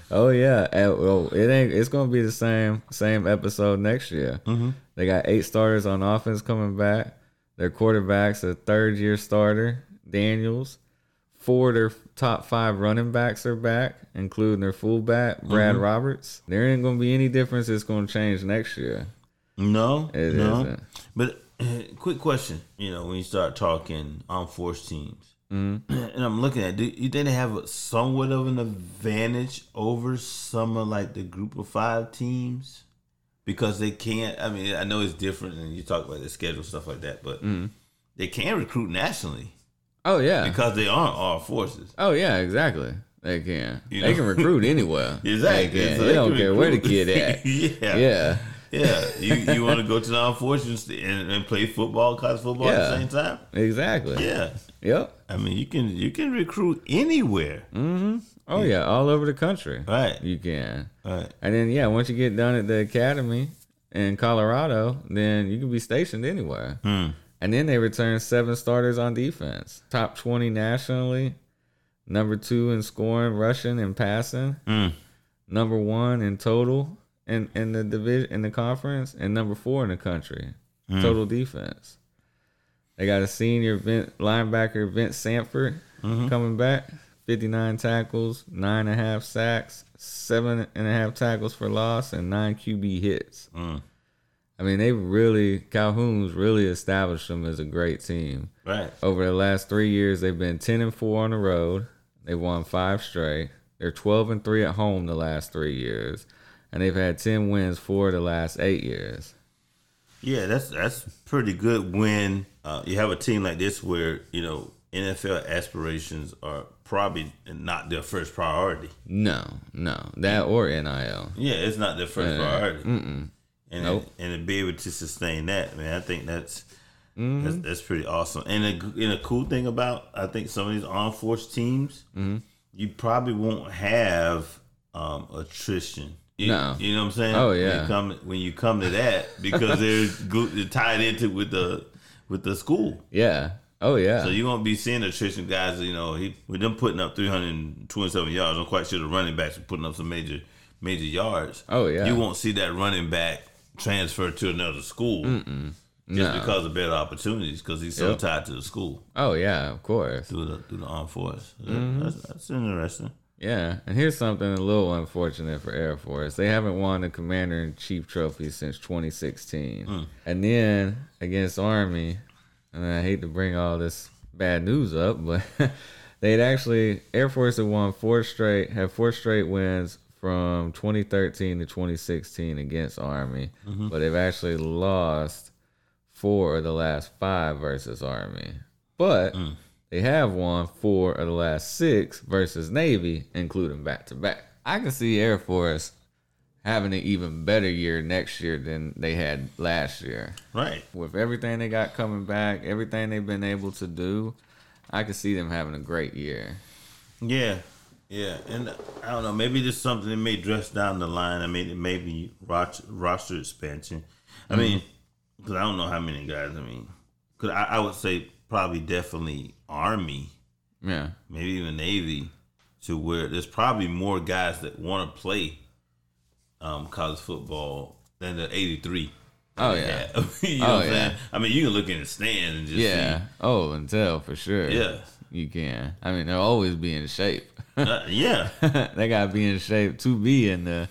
Oh yeah. And, well, it ain't it's to be the same same episode next year. Mm-hmm. They got eight starters on offense coming back. Their quarterback's a third year starter, Daniels. Four of their top five running backs are back, including their fullback, Brad Roberts. There ain't going to be any difference. It's going to change next year. No, It no. not But uh, quick question, you know, when you start talking on force teams, Mm-hmm. and I'm looking at, do you think they have a, somewhat of an advantage over some of like the group of five teams? Because they can't. I mean, I know it's different, and you talk about the schedule stuff like that, but Mm-hmm. they can recruit nationally Oh yeah. because they aren't all forces. Oh yeah, exactly. They can. You they know? can recruit anywhere. Exactly. They. So They they don't care where the kid at. yeah. Yeah. Yeah. You you want to go to the armed forces and, and play football, college football at the same time? Exactly. Yeah. Yep. I mean, you can you can recruit anywhere, Mhm. Oh yeah, all over the country. right? You can. Right. And then yeah, once you get done at the academy in Colorado, then you can be stationed anywhere. Hmm. And then they return seven starters on defense. Top twenty nationally, number two in scoring, rushing, and passing. Mm. Number one in total in, in the division in the conference, and number four in the country. Total defense. They got a senior linebacker Vince Sanford coming back. 59 tackles, nine and a half sacks, seven and a half tackles for loss, and nine QB hits. Mm. I mean, they really Calhoun's really established them as a great team. Right. Over the last three years, they've been 10 and four on the road. They won five straight. They're 12 and three at home the last three years, and they've had 10 wins for the last eight years. Yeah, that's that's pretty good when uh, you have a team like this where you know NFL aspirations are probably not their first priority. No, no, that or NIL. Yeah, it's not their first Yeah. priority. Mm-mm. And Nope. and to be able to sustain that, man, I think that's Mm-hmm. that's, that's pretty awesome. And a, and a cool thing about I think some of these armed force teams, Mm-hmm. you probably won't have um, attrition. You, No. you know what I'm saying? Oh, When yeah. you come when you come to that because they're, they're tied into with the with the school. Yeah. Oh yeah. So you won't be seeing attrition guys. You know, he, with them putting up 327 yards, I'm quite sure the running backs are putting up some major major yards. Oh, yeah. you won't see that running back transfer to another school just No. because of better opportunities because he's so Yep. tied to the school oh yeah. Of course. through the through the armed force. Mm-hmm. That's, that's interesting. Yeah, and here's something a little unfortunate for Air Force. They haven't won the Commander in Chief trophy since 2016. And then against Army, and I hate to bring all this bad news up, but they'd actually Air Force had won four straight, had four straight wins from 2013 to 2016 against Army, mm-hmm. but they've actually lost four of the last five versus Army. but mm. they have won four of the last six versus Navy, including back to back. I can see Air Force having an even better year next year than they had last year. Right. With everything they got coming back, everything they've been able to do, I can see them having a great year. Yeah. Yeah, and I don't know. Maybe there's something that may dress down the line. I mean, it may be roster, roster expansion. I mean, because I don't know how many guys. I mean, because I, I would say probably definitely Army, Yeah. maybe even Navy, to where there's probably more guys that want to play um, college football than the 83. Oh, yeah. you know Oh, what I'm saying? I mean, you can look in the stands and just Yeah. Oh, and tell for sure. Yeah. You can. I mean, they'll always be in shape. Uh, yeah. they gotta be in shape to be in the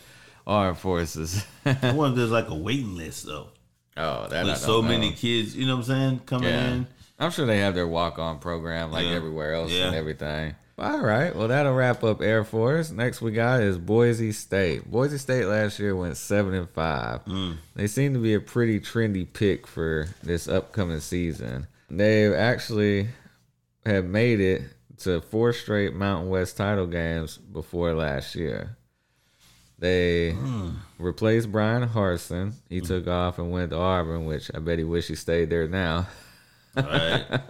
armed forces. I wonder if there's like a waiting list, though. oh, that With so many kids, you know what I'm saying, coming Yeah. in. I'm sure they have their walk on program like Yeah. everywhere else and everything. All right. Well, that'll wrap up Air Force. Next we got is Boise State. Boise State last year went seven and five. Mm. They seem to be a pretty trendy pick for this upcoming season. They've actually have made it to four straight Mountain West title games before last year. They hmm. replaced Bryan Harsin. He hmm. took off and went to Auburn, which I bet he wish he stayed there now. Right.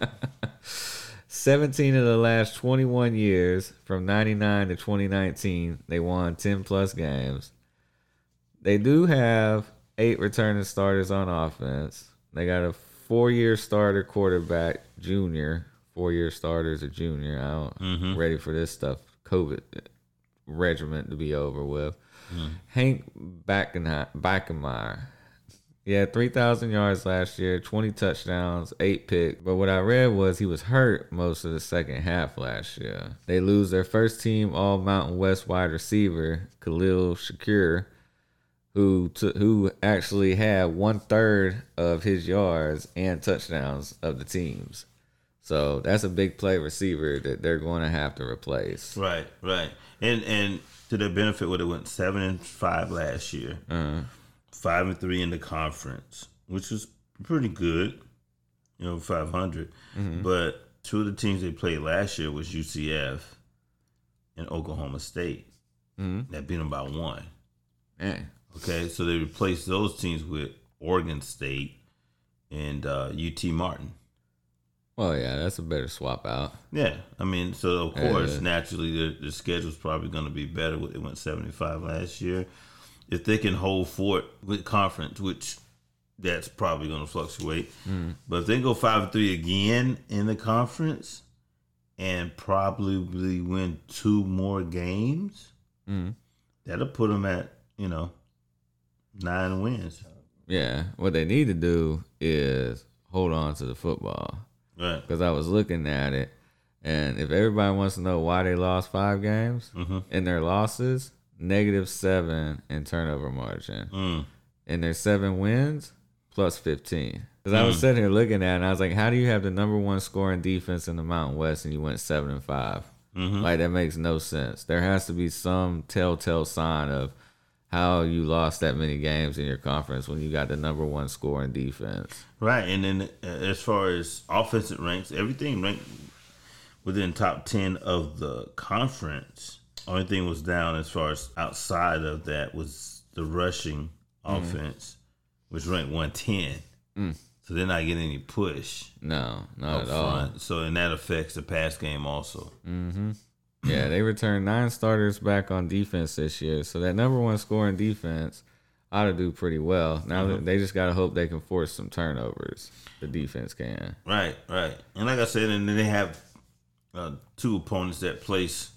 17 of the last 21 years, from 99 to 2019, they won 10 plus games. They do have eight returning starters on offense. They got a four year starter quarterback, junior. Four year starters, a junior. I don't mm-hmm. ready for this stuff. COVID regiment to be over with. Mm-hmm. Hank Bachmeier. Bachmeier. He had 3,000 yards last year, 20 touchdowns, 8 picks. But what I read was he was hurt most of the second half last year. They lose their first team All Mountain West wide receiver, Khalil Shakir, who t- who actually had one third of his yards and touchdowns of the teams. So that's a big play receiver that they're going to have to replace. right, right. And and to their benefit, would have went seven and five last year, Uh, five and three in the conference, which was pretty good. You know, five But two of the teams they played last year was UCF and Oklahoma State. That beat them by one. man. Okay, so they replaced those teams with Oregon State and uh, UT Martin. Well, yeah, that's a better swap out. Yeah, I mean, so of course, Yeah. naturally, their, their schedule's probably going to be better. They went seventy five last year. If they can hold fort with conference, which that's probably going to fluctuate, but if they go five and three again in the conference and probably win two more games, Mm. that'll put them at you know nine wins. Yeah, what they need to do is hold on to the football. Right. because I was looking at it, and if everybody wants to know why they lost five games Mhm. in their losses, negative seven in turnover margin, Mm. in their seven wins, plus fifteen. Because I was sitting here looking at it, and I was like, how do you have the number one scoring defense in the Mountain West and you went seven and 5 Like that makes no sense. There has to be some telltale sign of how you lost that many games in your conference when you got the number one scoring defense. Right, and then uh, as far as offensive ranks, everything ranked within top ten of the conference. Only thing was down as far as outside of that was the rushing mm. offense, which ranked one ten. Mm. So they're not getting any push No, not at all. So and that affects the pass game also. Mm-hmm. Yeah, they returned nine starters back on defense this year. So that number one scoring defense ought to do pretty well. Now that they just gotta hope they can force some turnovers. The defense can. Right, right. And like I said, and then they have uh, two opponents that place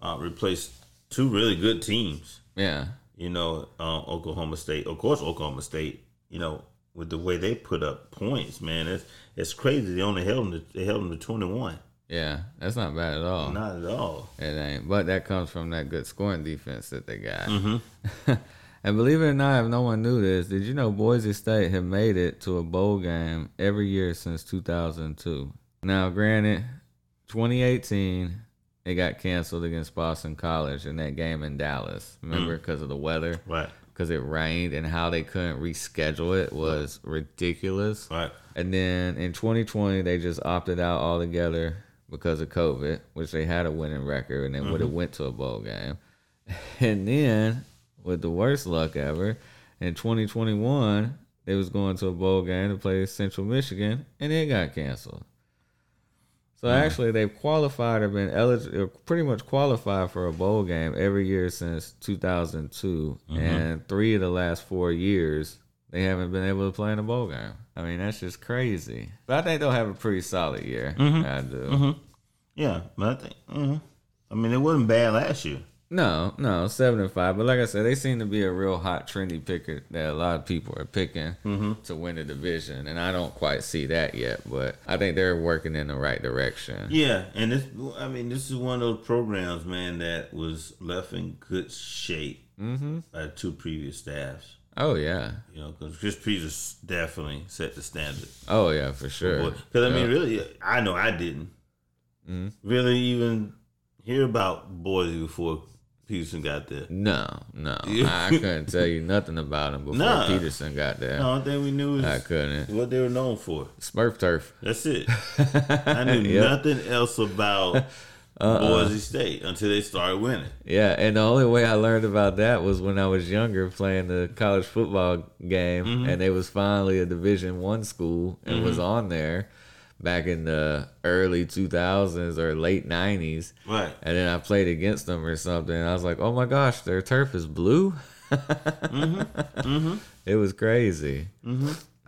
uh, replace two really good teams. Yeah. you know, uh, Oklahoma State. Of course, Oklahoma State. You know, with the way they put up points, man, it's it's crazy. They only held them. To, they held them to twenty one. Yeah. That's not bad at all. Not at all. It ain't. But that comes from that good scoring defense that they got. Mm-hmm. and believe it or not, if no one knew this, did you know Boise State have made it to a bowl game every year since 2002? Now, granted, 2018 it got canceled against Boston College in that game in Dallas. Remember, because of the weather, Right. because it rained, and how they couldn't reschedule it was ridiculous. Right. And then in 2020, they just opted out altogether because of COVID, which they had a winning record and they mm-hmm. would have went to a bowl game. And then, with the worst luck ever, in 2021, they was going to a bowl game to play Central Michigan, and it got canceled. So mm. actually, they've qualified or been eligible, pretty much qualified for a bowl game every year since 2002, mm-hmm. and three of the last four years they haven't been able to play in a bowl game. I mean, that's just crazy. But I think they'll have a pretty solid year. I do. Yeah, but I think. mhm. I mean, it wasn't bad last year. No, no, seven and five. But like I said, they seem to be a real hot, trendy picker that a lot of people are picking to win the division, and I don't quite see that yet. But I think they're working in the right direction. Yeah, and this. I mean, this is one of those programs, man, that was left in good shape Mm-hmm. by two previous staffs. Oh yeah. You know, because Chris Petersen definitely set the standard. Oh yeah, for sure. Because I mean, really, I know I didn't Mm-hmm. really even hear about Boise before Petersen got there. No, no, I couldn't tell you nothing about him before Nah. Petersen got there. The only thing we knew is I couldn't. what they were known for. Smurf turf. That's it. I knew Yep. nothing else about Boise State until they started winning. Yeah, and the only way I learned about that was when I was younger playing the college football game, Mm-hmm. and they was finally a Division One school and was on there back in the early two thousands or late nineties. Right. And then I played against them or something. I was like, "Oh my gosh, their turf is blue." Mm-hmm. It was crazy.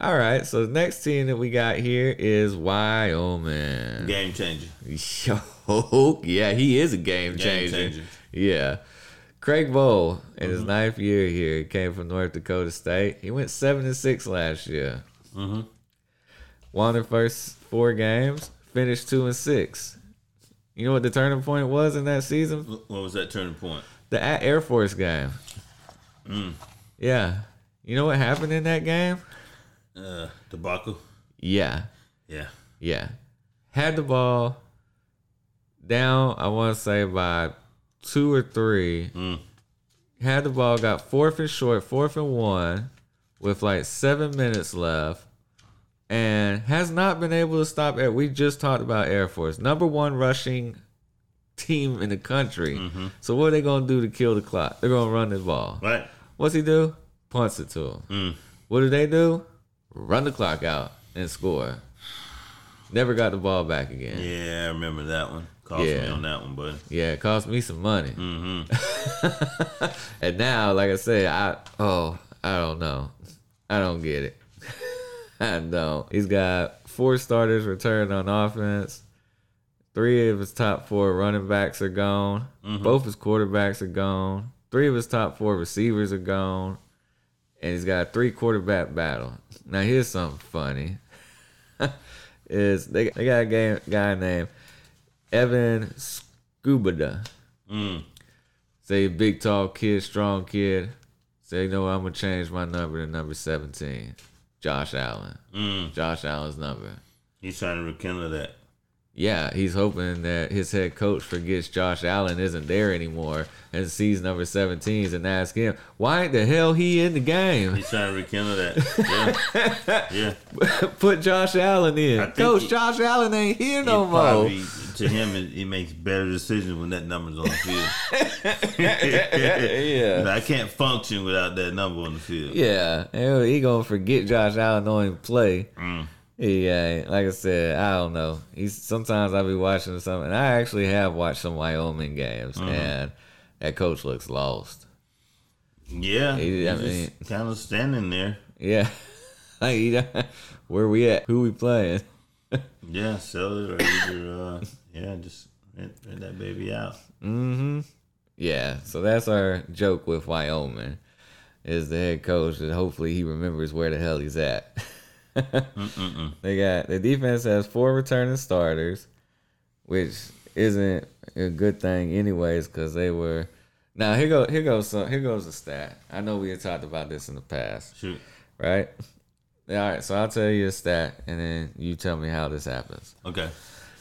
All right, so the next team that we got here is Wyoming. Game changer. Yo, yeah, he is a game, Game changer. changer. Yeah. Craig Bohl in his ninth year here he came from North Dakota State. He went seven and six last year. Mm-hmm. Won the first four games, finished two and six. You know what the turning point was in that season? What was that turning point? The A- Air Force game. Mm. Yeah. You know what happened in that game? Uh, debacle. Yeah. Yeah. Yeah. Had the ball down, I want to say by two or three. Mm. Had the ball, got fourth and short, fourth and one, with like seven minutes left, and has not been able to stop it. We just talked about Air Force, number one rushing team in the country. Mm-hmm. So what are they gonna do to kill the clock? They're gonna run the ball. Right. What's he do? Punts it to him. Mm. What do they do? Run the clock out and score. Never got the ball back again. Yeah, I remember that one. Cost me Yeah. on that one, buddy. Yeah, it cost me some money. Mm-hmm. And now, like I said, I oh, I don't know. I don't get it. I don't. He's got four starters returned on offense. Three of his top four running backs are gone. Both his quarterbacks are gone. Three of his top four receivers are gone. And he's got a three quarterback battle. Now here's something funny. Is they, they got a game, guy named Evan Svoboda. Mm. Say big tall kid, strong kid. Say, you know what, I'm gonna change my number to number 17. Josh Allen. Mm. Josh Allen's number. He's trying to rekindle that. Yeah, he's hoping that his head coach forgets Josh Allen isn't there anymore and sees number 17s and asks him, why the hell he in the game? He's trying to rekindle that. Yeah. yeah. Put Josh Allen in. Coach, Josh Allen ain't here He no more. probably, to him, it, it makes better decisions when that number's on the field. yeah. I can't function without that number on the field. Yeah, he gonna forget Josh Allen don't even play. Mm. Yeah, like I said, I don't know. He's sometimes I'll be watching something. And I actually have watched some Wyoming games, Mm-hmm. and that coach looks lost. Yeah. He- I he's mean- just kind of standing there. Yeah, like he where we at? Who we playing? Yeah, sell it or either, uh, yeah, just rent, rent that baby out. Mm-hmm. Yeah, so that's our joke with Wyoming. Is the head coach that hopefully he remembers where the hell he's at. They got the defense has four returning starters, which isn't a good thing anyways because they were. Now here go here goes some, here goes a stat. I know we had talked about this in the past, Shoot. right? All right, so I'll tell you a stat and then you tell me how this happens. Okay.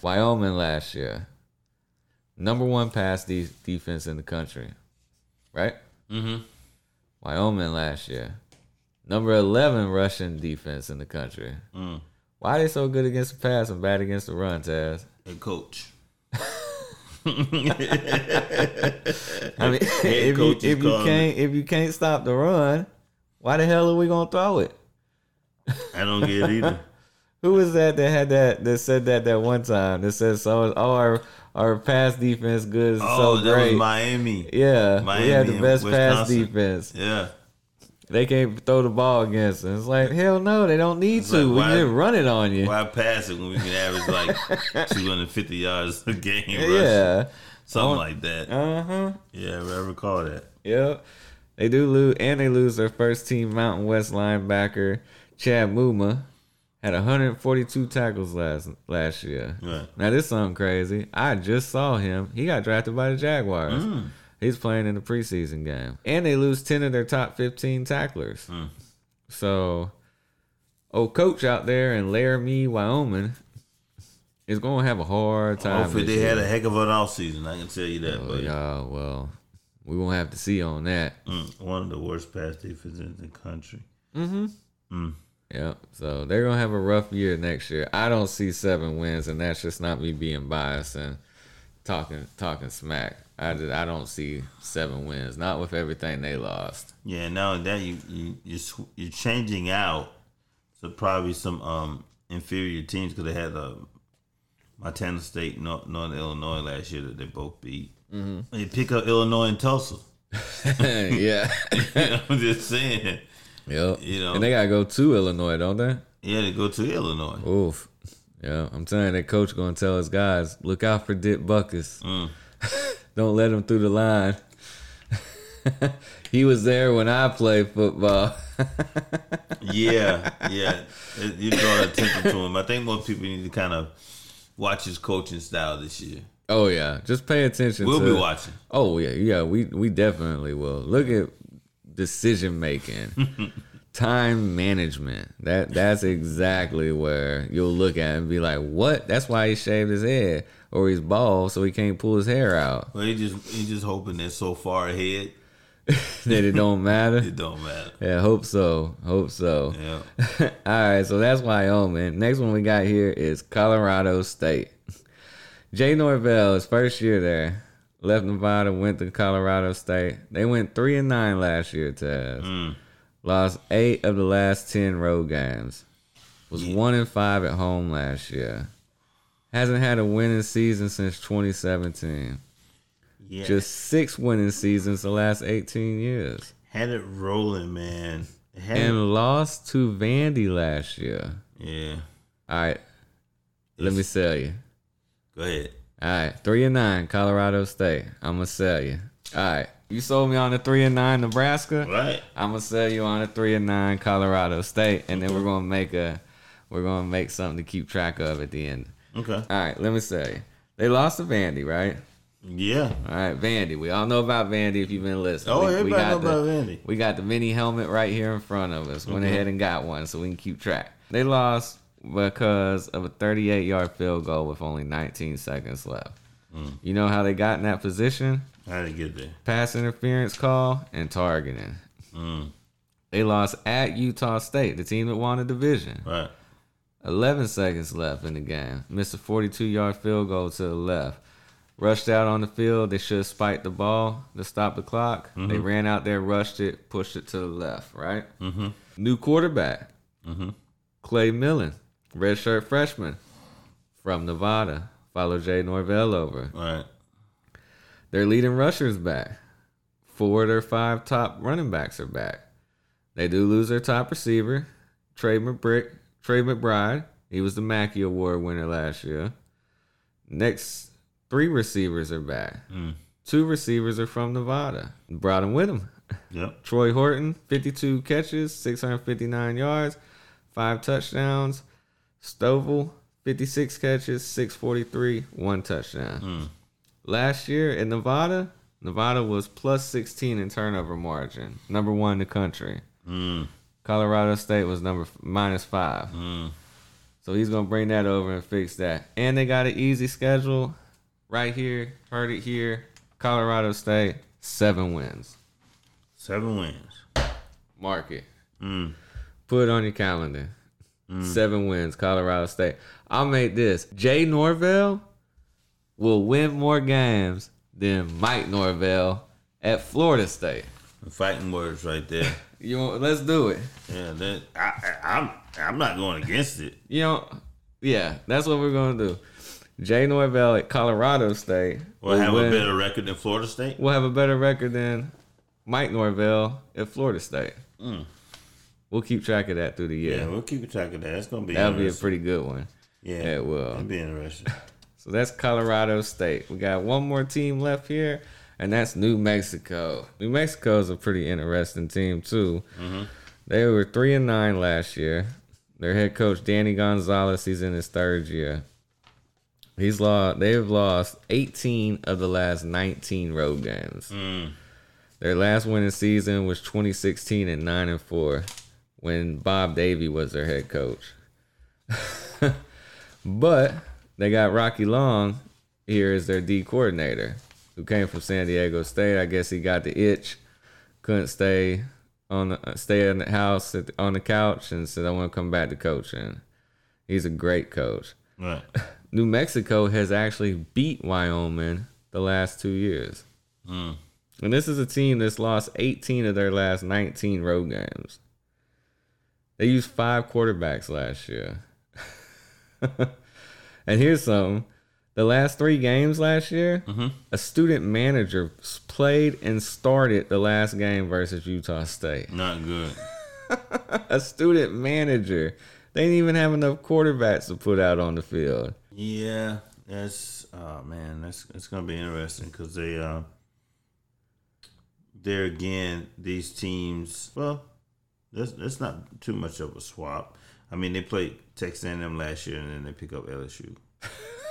Wyoming last year number one pass de- defense in the country, right? Mm-hmm. Wyoming last year, number eleven rushing defense in the country. Mm. Why they so good against the pass and bad against the run, Taz? Head coach. I mean, if you if you can't if you can't stop the run, why the hell are we gonna throw it? I don't get it either. Who was that that had that that said that that one time that said so? Oh, our our pass defense good Oh, so that great. was Miami. yeah, we Miami had the best pass defense. Yeah. They can't throw the ball against us. It's like hell no, they don't need It's to. like, we why- just run it on you. Why pass it when we can average like 250 yards a game? rushing? Yeah. Something like that. Uh huh. Yeah, I recall that. Yep. They do lose, and they lose their first team Mountain West linebacker Chad Muma had 142 tackles last last year. Right. Now this something crazy. I just saw him. He got drafted by the Jaguars. Mm. He's playing in the preseason game, and they lose 10 of their top 15 tacklers. Mm. So, old coach out there in Laramie, Wyoming, is going to have a hard time. Hopefully they had a heck of an offseason. I can tell you that. Oh, but yeah, well, we won't have to see on that. mm, one of the worst pass defenses in the country. Yeah, so they're gonna have a rough year next year. I don't see seven wins, and that's just not me being biased and talking talking smack. I just, I don't see seven wins, not with everything they lost. Yeah, no, that you you you're, you're changing out to probably some um inferior teams because they had uh, Montana State, North, Northern Illinois last year that they both beat. Mm-hmm. They pick up Illinois and Tulsa. yeah, I'm just saying. yep. You know. and they gotta go to Illinois, don't they? Yeah, they go to Illinois. Oof. Yeah, I'm telling you, that coach gonna tell his guys, look out for Dick Butkus. Mm. Don't let him through the line. he was there when I played football. Yeah, yeah. It- You draw attention to him. I think most people need to kind of watch his coaching style this year. oh yeah, just pay attention. We'll to, be watching. Oh yeah, yeah, we we definitely will. Look at decision making, time management. That that's exactly where you'll look at and be like, "What? That's why he shaved his head or he's bald, so he can't pull his hair out. Well, he just he just hoping they're so far ahead that it don't matter." it don't matter. Yeah, hope so. Hope so. Yeah. All right, so that's Wyoming. Next one we got here is Colorado State. Jay Norvell, his first year there, left Nevada, went to Colorado State. They went three and nine last year. Taz Mm. lost eight of the last ten road games. Was one and five at home last year. Hasn't had a winning season since 2017. Yeah. Just six winning seasons the last 18 years. had it rolling, man. It had it- And lost to Vandy last year. yeah. All right. Let me sell you. Go ahead. All right. Three and nine, Colorado State. I'm going to sell you. All right. You sold me on the three and nine, Nebraska. Right. I'm to sell you on the three and nine, Colorado State. And then we're mm-hmm. going to make a. We're going to make something to keep track of at the end. Okay. All right, let me say. They lost to Vandy, right? Yeah. All right, Vandy. We all know about Vandy if you've been listening. Oh, we, everybody we got know the, about Vandy. We got the mini helmet right here in front of us. Went ahead and got one so we can keep track. They lost because of a 38 yard field goal with only 19 seconds left. Mm. You know how they got in that position? How did it get there? Pass interference call and targeting. Mm. They lost at Utah State, the team that won the division. Right. 11 seconds left in the game. Missed a 42 yard field goal to the left. Rushed out on the field. They should have spiked the ball to stop the clock. They ran out there, rushed it, pushed it to the left, right? Mm-hmm. New quarterback, Mm-hmm. Clay Millen, redshirt freshman from Nevada. Follow Jay Norvell over. Right. Their leading rushers back. Four of their five top running backs are back. They do lose their top receiver, Trey McBrick, Trey McBride. He was the Mackey Award winner last year. Next three receivers are back. Mm. Two receivers are from Nevada. Brought them with him. Yep. Troy Horton, 52 catches, 659 yards, five touchdowns. Stovall, 56 catches, 643, one touchdown. Mm. Last year in Nevada, Nevada was plus 16 in turnover margin, number one in the country. Mm. Colorado State was number minus five. Mm. So he's gonna bring that over and fix that. And they got an easy schedule right here, heard it here. Colorado State, seven wins. Seven wins. Mark it. Mm. Put it on your calendar. Seven wins, Colorado State. I'll make this. Jay Norvell will win more games than Mike Norvell at Florida State. Fighting words right there. You want, let's do it. yeah, that I, I, I'm I'm not going against it. You know, yeah, that's what we're gonna do. Jay Norvell at Colorado State We'll have a better record than Florida State. We'll have a better record than Mike Norvell at Florida State. Mm. We'll keep track of that through the year. Yeah, we'll keep track of that. It's gonna be That'll be a pretty good one. yeah, it will. It'll be interesting. So that's Colorado State. We got one more team left here, and that's New Mexico. New Mexico is a pretty interesting team too. They were three and nine last year. Their head coach Danny Gonzales, he's in his third year. He's lost. They've lost 18 of the last 19 road games. Mm. Their last winning season was 2016 and nine and four, when Bob Davie was their head coach. but they got Rocky Long here as their D coordinator, who came from San Diego State. I guess he got the itch, couldn't stay on the, stay in the house at, on the couch, and said, "I want to come back to coaching." He's a great coach. Right. New Mexico has actually beat Wyoming the last two years. Mm. And this is a team that's lost 18 of their last 19 road games. They used five quarterbacks last year. and here's something. The last three games last year, a student manager played and started the last game versus Utah State. Not good. a student manager. They didn't even have enough quarterbacks to put out on the field. Yeah, that's oh man, that's it's gonna be interesting because they uh, there again these teams. Well, that's that's not too much of a swap. I mean, they played Texas A&M last year, and then they pick up LSU.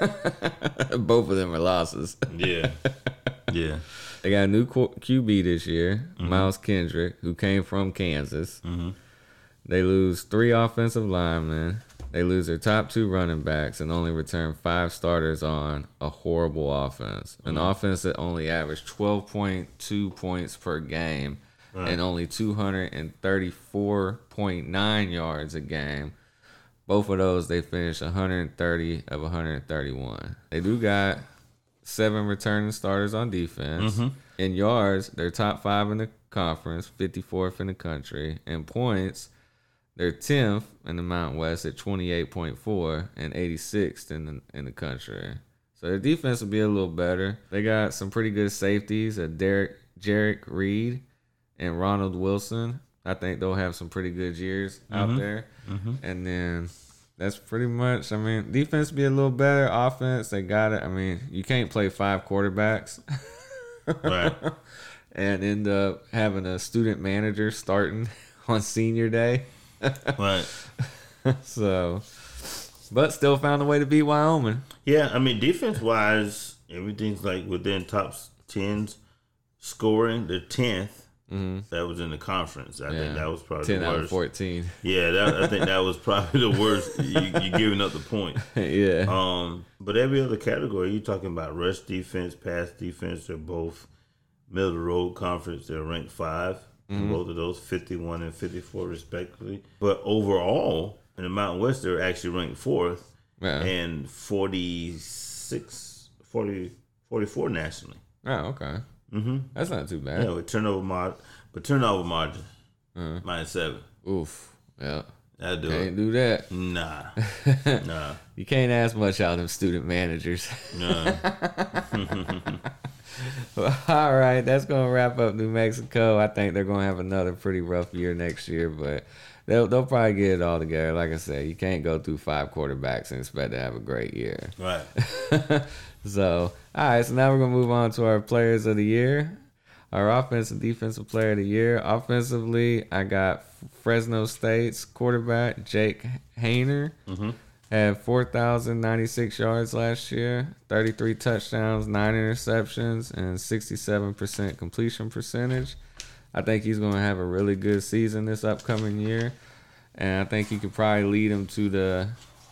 Both of them are losses. Yeah, yeah, They got a new QB this year, Miles Kendrick, who came from Kansas. Mhm. They lose three offensive linemen. They lose their top two running backs and only return five starters on a horrible offense. An offense that only averaged 12.2 points per game and only 234.9 yards a game. Both of those, they finished 130 of 131. They do got seven returning starters on defense. Mm-hmm. In yards, they're top five in the conference, 54th in the country. In points, they're 10th in the Mountain West at 28.4 and 86th in the, in the country. So their defense will be a little better. They got some pretty good safeties, a Derek Jerrick Reed and Ronald Wilson. I think they'll have some pretty good years out mm-hmm. there. Mm-hmm. And then that's pretty much. I mean, defense be a little better. Offense, they got it. I mean, you can't play five quarterbacks right. and end up having a student manager starting on senior day. right. So, but still found a way to beat Wyoming. Yeah, I mean, defense wise, everything's like within top tens scoring. The 10th that was in the conference. I think Mm-hmm. That was probably Ten the out of worst. fourteen. Yeah, that, I think that was probably the worst. You, you're giving up the point. yeah. Um, but every other category, you're talking about rush defense, pass defense. They're both middle of the road conference. They're ranked 5 in both of those, 51 and 54 respectively. But overall, in the Mountain West, they're actually ranked fourth Yeah. and 46, 40, 44 nationally. oh, okay. Mm-hmm. That's not too bad. Yeah, with turnover margin, but turnover margin Uh-huh. minus seven. Oof. Yeah. That'll do Can't it. do that. Nah, nah, You can't ask much out of them student managers. nah. All right, that's gonna wrap up New Mexico. I think they're gonna have another pretty rough year next year, but they'll they'll probably get it all together. Like I said, you can't go through five quarterbacks and expect to have a great year. right. So, all right, so now we're gonna move on to our players of the year, our offensive defensive player of the year. Offensively, I got Fresno State's quarterback Jake Haener. Mm-hmm. Had 4,096 yards last year, 33 touchdowns, 9 interceptions, and 67% completion percentage. I think he's going to have a really good season this upcoming year. And I think he could probably lead him to the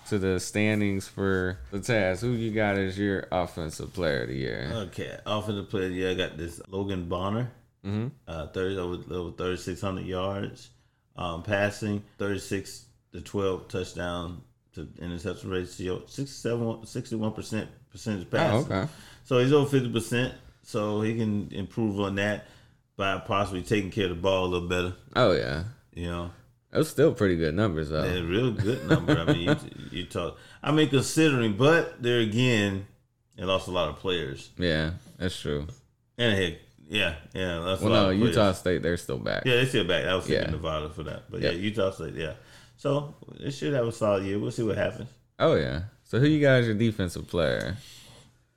to the standings for the task. Who you got as your offensive player of the year? Okay, offensive player. of The yeah, I got this Logan Bonner. Mm-hmm. Uh, thirty over, over thirty six hundred yards. Um, passing thirty six to twelve touchdown to interception ratio 61 percent percentage pass. Oh, okay. So he's over fifty percent. So he can improve on that by possibly taking care of the ball a little better. Oh yeah, You know, was still pretty good numbers though. a real good number. I mean, you, you talk. I mean, considering, but there again, they lost a lot of players. Yeah, that's true. And heck, yeah, yeah. That's Well, no. Utah State they're still back. Yeah, they still back. I was thinking Yeah. Nevada for that, but Yep. yeah, Utah State. Yeah, so it should have a solid year. We'll see what happens. Oh yeah. So who you guys your defensive player?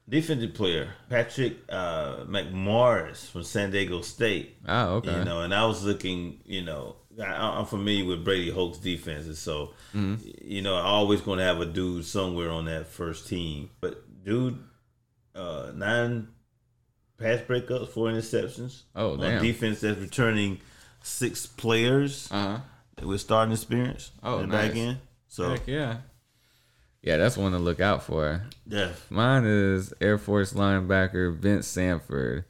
Defensive player Patrick uh, McMorris from San Diego State. Oh okay. You know, and I was looking. You know, I, I'm familiar with Brady Hoke's defenses, so Mm-hmm. you know, always going to have a dude somewhere on that first team. But dude, uh, nine pass breakups, four interceptions. Oh, on damn. defense that's returning six players Uh huh. with starting experience. Oh, and back nice. in. So Heck yeah. Yeah, that's one to look out for. yeah, Mine is Air Force linebacker Vince Sanford.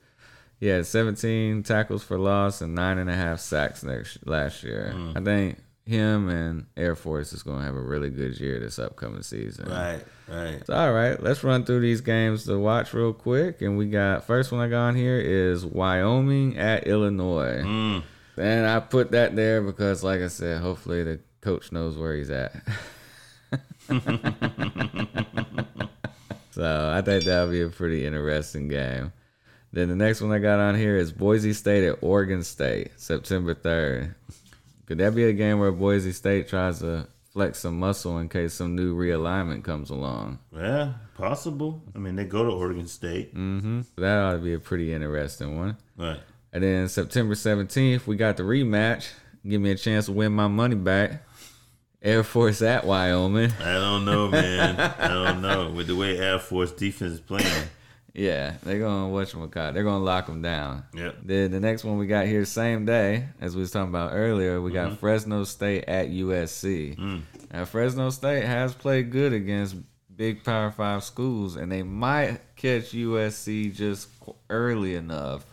He had 17 tackles for loss and nine and a half sacks next last year. Mm. I think him and Air Force is going to have a really good year this upcoming season. right, right. So, all right, let's run through these games to watch real quick. And we got first one I got on here is Wyoming at Illinois. Mm. And I put that there because, like I said, hopefully the coach knows where he's at. so I think that'll be a pretty interesting game. Then the next one I got on here is Boise State at Oregon State, September 3rd. Could that be a game where Boise State tries to flex some muscle in case some new realignment comes along? Yeah, possible. I mean, they go to Oregon State. Mm-hmm. That ought to be a pretty interesting one. Right. And then September 17th, we got the rematch. Give me a chance to win my money back. Air Force at Wyoming. I don't know, man. I don't know. With the way Air Force defense is playing. Yeah, they're going to watch whatchamacallit. They're going to lock them down. Yep. Then the next one we got here, same day, as we was talking about earlier, we got mm-hmm. Fresno State at USC. Mm. Now, Fresno State has played good against big Power Five schools, and they might catch USC just early enough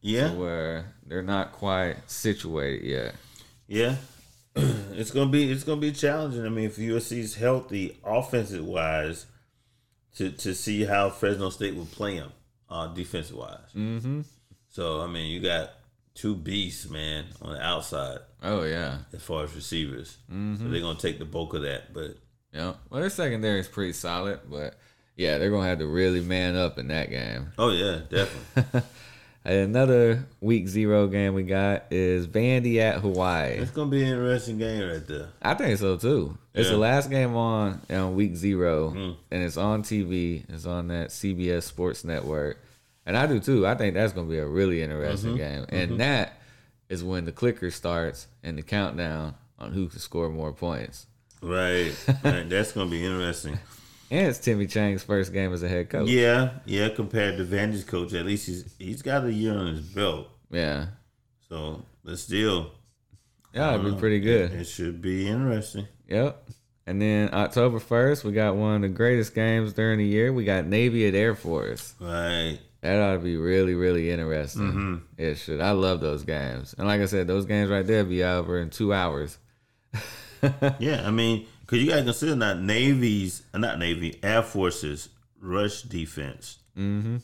Yeah. where they're not quite situated yet. Yeah. it's gonna be it's gonna be challenging. I mean, if USC is healthy, offensive wise, to to see how Fresno State will play them, uh, defensive wise. Mm-hmm. So I mean, you got two beasts, man, on the outside Oh yeah, as far as receivers. Mm-hmm. So they're gonna take the bulk of that. But yeah. Well, their secondary is pretty solid, but yeah, they're gonna have to really man up in that game. oh yeah, definitely. Another week zero game we got is Vandy at Hawaii. it's gonna be an interesting game right there. I think so too. It's the last game on on week zero, Mm. and it's on TV. It's on that CBS Sports Network, and I do too. I think that's gonna be a really interesting Mm-hmm. game, and that is when the clicker starts and the countdown on who can score more points. Right. right. That's gonna be interesting. And it's Timmy Chang's first game as a head coach. Yeah, yeah. Compared to Vandy's coach, at least he's he's got a year on his belt. yeah, So, but still, yeah, it'd be pretty good. It should be interesting. Yep. And then October first, we got one of the greatest games during the year. We got Navy at Air Force. Right. That ought to be really, really interesting. Mm-hmm. It should. I love those games. And like I said, those games right there be over in two hours. Yeah, I mean, because you got to consider that Navy's, uh, not Navy, Air Force's rush defense. Mm-hmm.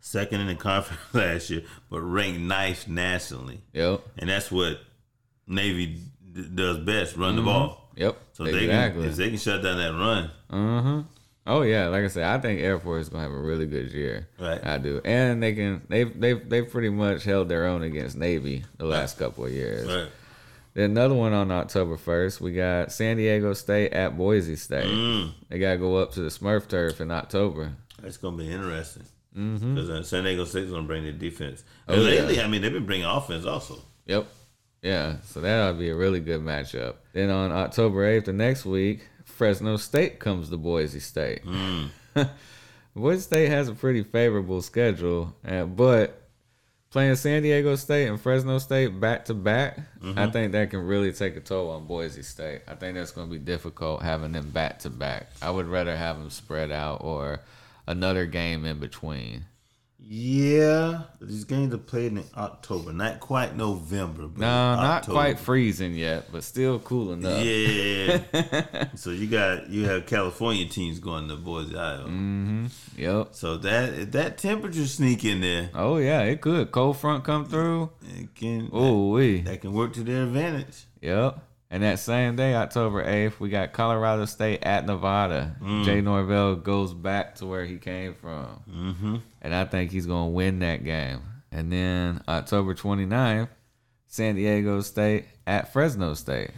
Second in the conference last year, but ranked ninth nationally, Yep. and that's what Navy d- does best: run the ball. Yep. So they can, if they can shut down that run, uh-huh. Oh yeah, like I said, I think Air Force is gonna have a really good year. Right. I do. And they can they've they've they've pretty much held their own against Navy the last couple of years. right? Then another one on October first, we got San Diego State at Boise State. Mm, They gotta go up to the Smurf turf in October. that's gonna be interesting because uh, San Diego State's gonna bring their defense. Oh, And yeah. lately, I mean, they've been bringing offense also. Yep. Yeah. So that'll be a really good matchup. Then on October 8th, the next week, Fresno State comes to Boise State. Boise State has a pretty favorable schedule, but playing San Diego State and Fresno State back to back, I mm-hmm. think that can really take a toll on Boise State. I think that's going to be difficult having them back to back. I would rather have them spread out or another game in between. Yeah, these games are played in October, not quite November. But No, not October. quite freezing yet, but still cool enough. Yeah. so you got you have California teams going to Boise, Iowa. Mm-hmm. Yep. So that that temperature sneak in there, Oh yeah, it could. Cold front come through. it can Oh we. that can work to their advantage. Yep. And that same day, October 8th, we got Colorado State at Nevada. Jay Norvell goes back to where he came from. Mm-hmm. And I think he's going to win that game. And then October 29th, San Diego State at Fresno State.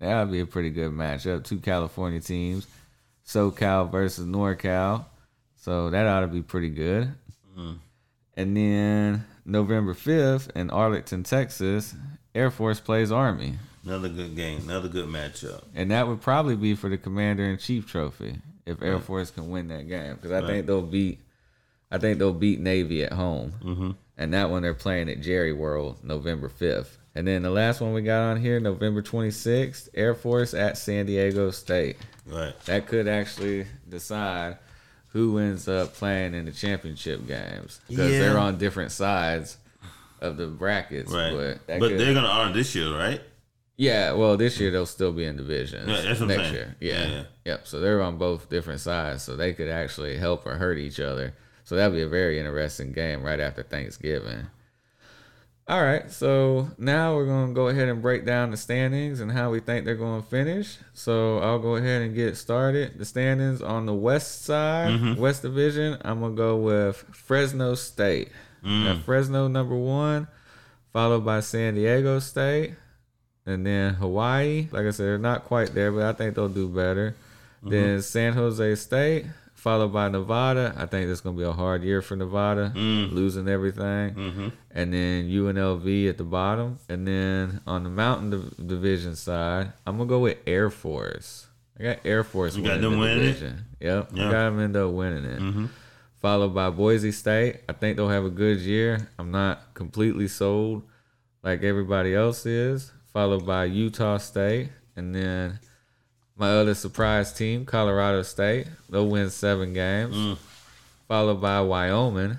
That'll be a pretty good matchup. Two California teams, SoCal versus NorCal. So that ought to be pretty good. And then November 5th in Arlington, Texas, Air Force plays Army. Another good game, another good matchup. And that would probably be for the Commander in Chief trophy if Air Force can win that game because I think they'll beat, I think they'll beat Navy at home, mm-hmm. and that one they're playing at Jerry World November fifth. And then the last one we got on here, November twenty sixth, Air Force at San Diego State. Right. That could actually decide who ends up playing in the championship games because Yeah. they're on different sides of the brackets. Right. But, that But could- they're gonna honor this year, right? Yeah, well, this year they'll still be in divisions. Yeah, that's what I'm next saying. year. Yeah. Yeah, yeah. Yep. So they're on both different sides, so they could actually help or hurt each other. So that'd be a very interesting game right after Thanksgiving. All right, so now we're gonna go ahead and break down the standings and how we think they're gonna finish. So I'll go ahead and get started. The standings on the west side, Mm-hmm. West Division, I'm gonna go with Fresno State. Mm. Fresno number one, followed by San Diego State, and then Hawaii. Like I said, they're not quite there, but I think they'll do better. Mm-hmm. Then San Jose State, followed by Nevada. I think it's gonna be a hard year for Nevada, Mm. losing everything. Mm-hmm. And then UNLV at the bottom, and then on the Mountain Div- Division side, I'm gonna go with Air Force. I got Air Force You got winning them the winning it? division. Yep, I got them end up winning it Mm-hmm. followed by Boise State. I think they'll have a good year. I'm not completely sold like everybody else is. Followed by Utah State, and then my other surprise team, Colorado State. They'll win seven games. Mm. Followed by Wyoming,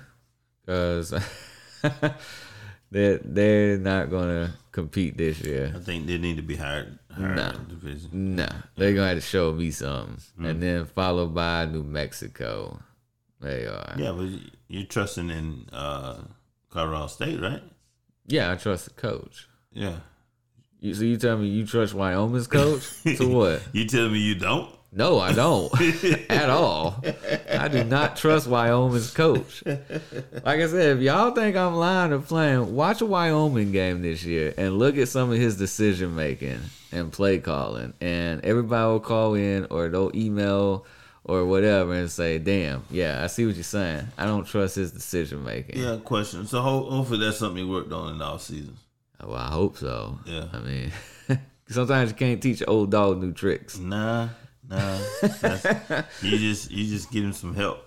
because they they're not gonna compete this year. I think they need to be hired. hired No. in the division. No, they're gonna have to show me something. Mm. And then followed by New Mexico. They are. Yeah, but you're trusting in uh, Colorado State, right? Yeah, I trust the coach. Yeah. You, so you tell me you trust Wyoming's coach? to what? You tell me you don't? No, I don't at all. I do not trust Wyoming's coach. Like I said, if y'all think I'm lying or playing, watch a Wyoming game this year and look at some of his decision making and play calling, and everybody will call in or they'll email or whatever and say, "Damn, yeah, I see what you're saying. I don't trust his decision making." Yeah, question. So hopefully that's something you worked on in the off season. Well, I hope so. Yeah. I mean, sometimes you can't teach an old dog new tricks. Nah, nah. You just you just give him some help.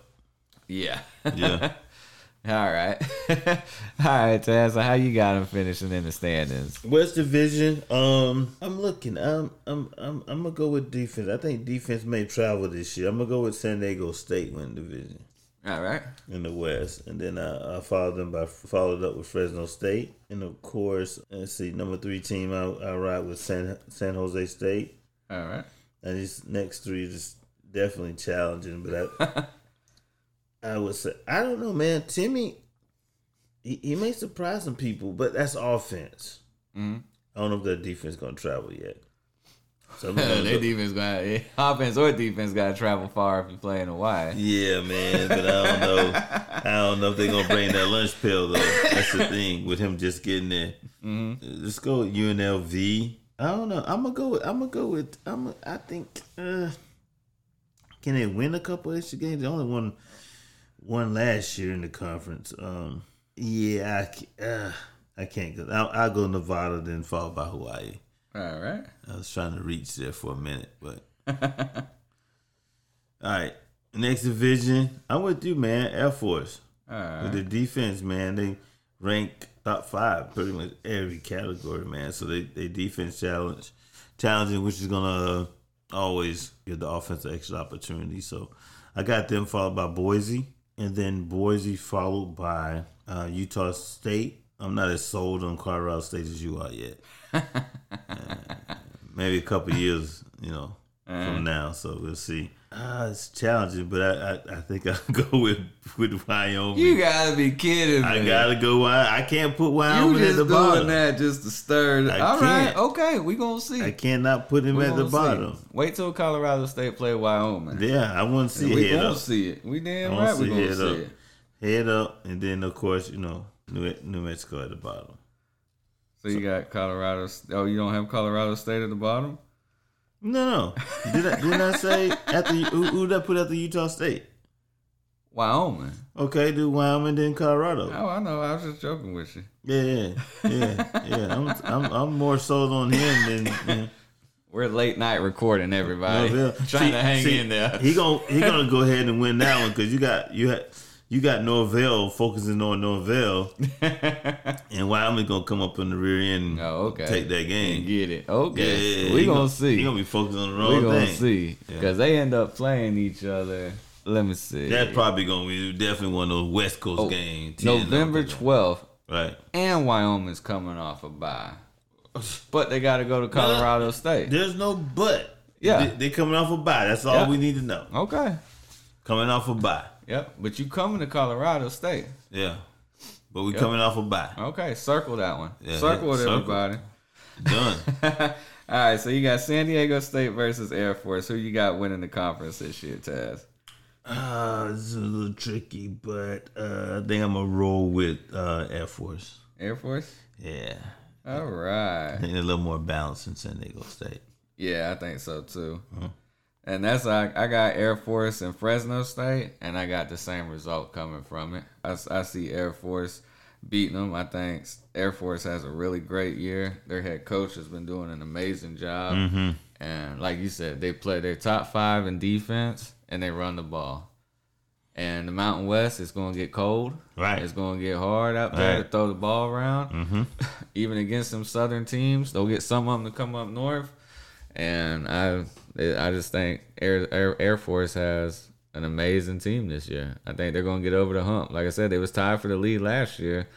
Yeah. Yeah. All right. All right, Taz. So how you got him finishing in the standings? West Division. Um, I'm looking. I'm I'm I'm I'm gonna go with defense. I think defense may travel this year. I'm gonna go with San Diego State win division All right. in the West, and then I, I followed them by followed up with Fresno State, and of course, let's see, number three team. I I ride with San San Jose State, All right. and these next three just definitely challenging. But I I would say I don't know, man. Timmy, he, he may surprise some people, but that's offense. Mhm. I don't know if their defense gonna travel yet. So I'm Their defense got offense or defense got to travel far if you play in Hawaii. yeah, man, but I don't know. I don't know if they're gonna bring that lunch pill though. That's the thing with him just getting there. Let's go with UNLV. I don't know. I'm gonna go. With, I'm gonna go with. I'm. I think. Uh, can they win a couple extra games? They only won one last year in the conference. Um, yeah, I, uh, I can't go. I'll, I'll go Nevada, then followed by Hawaii. All right. I was trying to reach there for a minute, but all right. Next division, I'm with you, man. Air Force All right. with the defense, man. They rank top five, pretty much every category, man. So they they defense challenge challenging, which is gonna always give the offense an extra opportunity. So I got them followed by Boise, and then Boise followed by uh, Utah State. I'm not as sold on Colorado State as you are yet. Maybe a couple years, you know, from now. So we'll see. Uh, it's challenging, but I, I, I think I'll go with with Wyoming. You gotta be kidding me. I gotta go. Wy- I can't put You Wyoming at the doing bottom. that just to stir. I All right, okay, we gonna see. I cannot put him We at the see. bottom. Wait till Colorado State play Wyoming. Yeah, I want to see it. we gonna up, see it. We damn right we gonna head see it. head up, and then of course you know New New Mexico at the bottom. So you got Colorado. Oh, you don't have Colorado State at the bottom. No, no. Did I, didn't I say after who, who did I put after Utah State? Wyoming. Okay, do Wyoming then Colorado. Oh, I know. I was just joking with you. Yeah, yeah, yeah, yeah. I'm I'm, I'm more sold on him than. than We're late night recording, everybody. Norvell. Trying See- to hang see, in there. He gon' he gonna go ahead and win that one because you got you had you got Norvell focusing on Norvell, and Wyoming gonna come up in the rear end. Oh, okay. Take that game. get it. Yeah, Okay. yeah, we gonna gonna- see. He gonna be focused on the wrong thing. we gonna thing. see Yeah. because they end up playing each other. Let me see. That's probably gonna be definitely one of those West Coast Oh, games. November twelfth, Right. and Wyoming's coming off a bye, but they got to go to Colorado State. There's no but. Yeah. They, they coming off a bye. That's all Yeah. we need to know. Okay. Coming off a bye. Yep. But you coming to Colorado State? Yeah. But we Yep. coming off a bye. Okay. Circle that one. Yeah, circle it, circle. everybody. Done. All right. So you got San Diego State versus Air Force. Who you got winning the conference this year, Taz? Uh, this is a little tricky, but uh, I think I'm gonna roll with uh, Air Force. Air Force. Yeah, All right. I think a little more balanced in San Diego State. Yeah, I think so too. Uh-huh. And that's I, I got Air Force and Fresno State, and I got the same result coming from it. I see Air Force beating them. I think Air Force has a really great year. Their head coach has been doing an amazing job. Mm-hmm. And like you said, they play their top five in defense and they run the ball. And the Mountain West is going to get cold. Right. It's going to get hard out there to throw the ball around. Mm-hmm. Even against some Southern teams, they'll get some of them to come up north. And I, I just think Air Air, Air Force has an amazing team this year. I think they're going to get over the hump. Like I said, they was tied for the lead last year,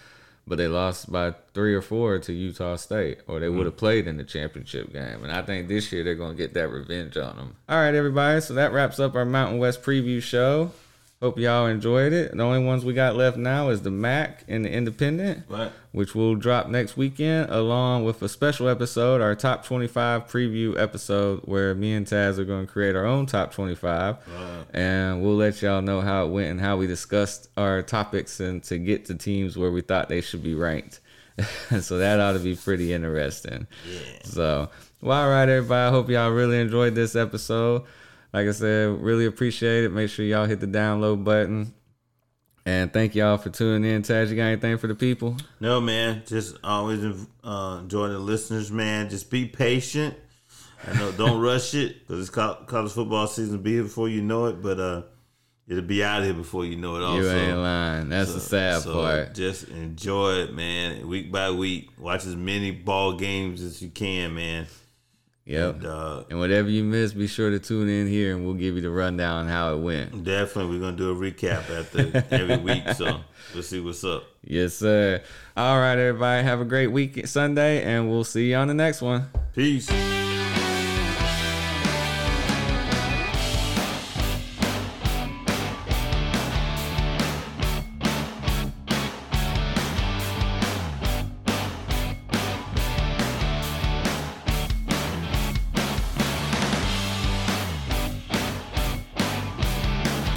but they lost by three or four to Utah State, or they would have mm. played in the championship game. And I think this year they're going to get that revenge on them. All right, everybody. So that wraps up our Mountain West preview show. Hope y'all enjoyed it. The only ones we got left now is the MAC and the Independent Right. which will drop next weekend, along with a special episode, our top 25 preview episode, where me and Taz are going to create our own top 25. Right. And we'll let y'all know how it went and how we discussed our topics and to get to teams where we thought they should be ranked. so that ought to be pretty interesting. Yeah. So, well, all right, everybody. I hope y'all really enjoyed this episode. Like I said, really appreciate it. Make sure y'all hit the download button. And thank y'all for tuning in. Taz, you got anything for the people? No, man. Just always uh, enjoy the listeners, man. Just be patient. I know, don't rush it because it's college football season. Be here before you know it, but uh, it'll be out here before you know it. Also, You ain't lying. That's the sad So part. Just enjoy it, man. Week by week, watch as many ball games as you can, man. Yep. And, uh, And whatever you miss, be sure to tune in here and we'll give you the rundown on how it went. definitely, we're gonna do a recap after every week, so we'll see what's up. Yes, sir. All right, everybody. Have a great week Sunday, and we'll see you on the next one. Peace.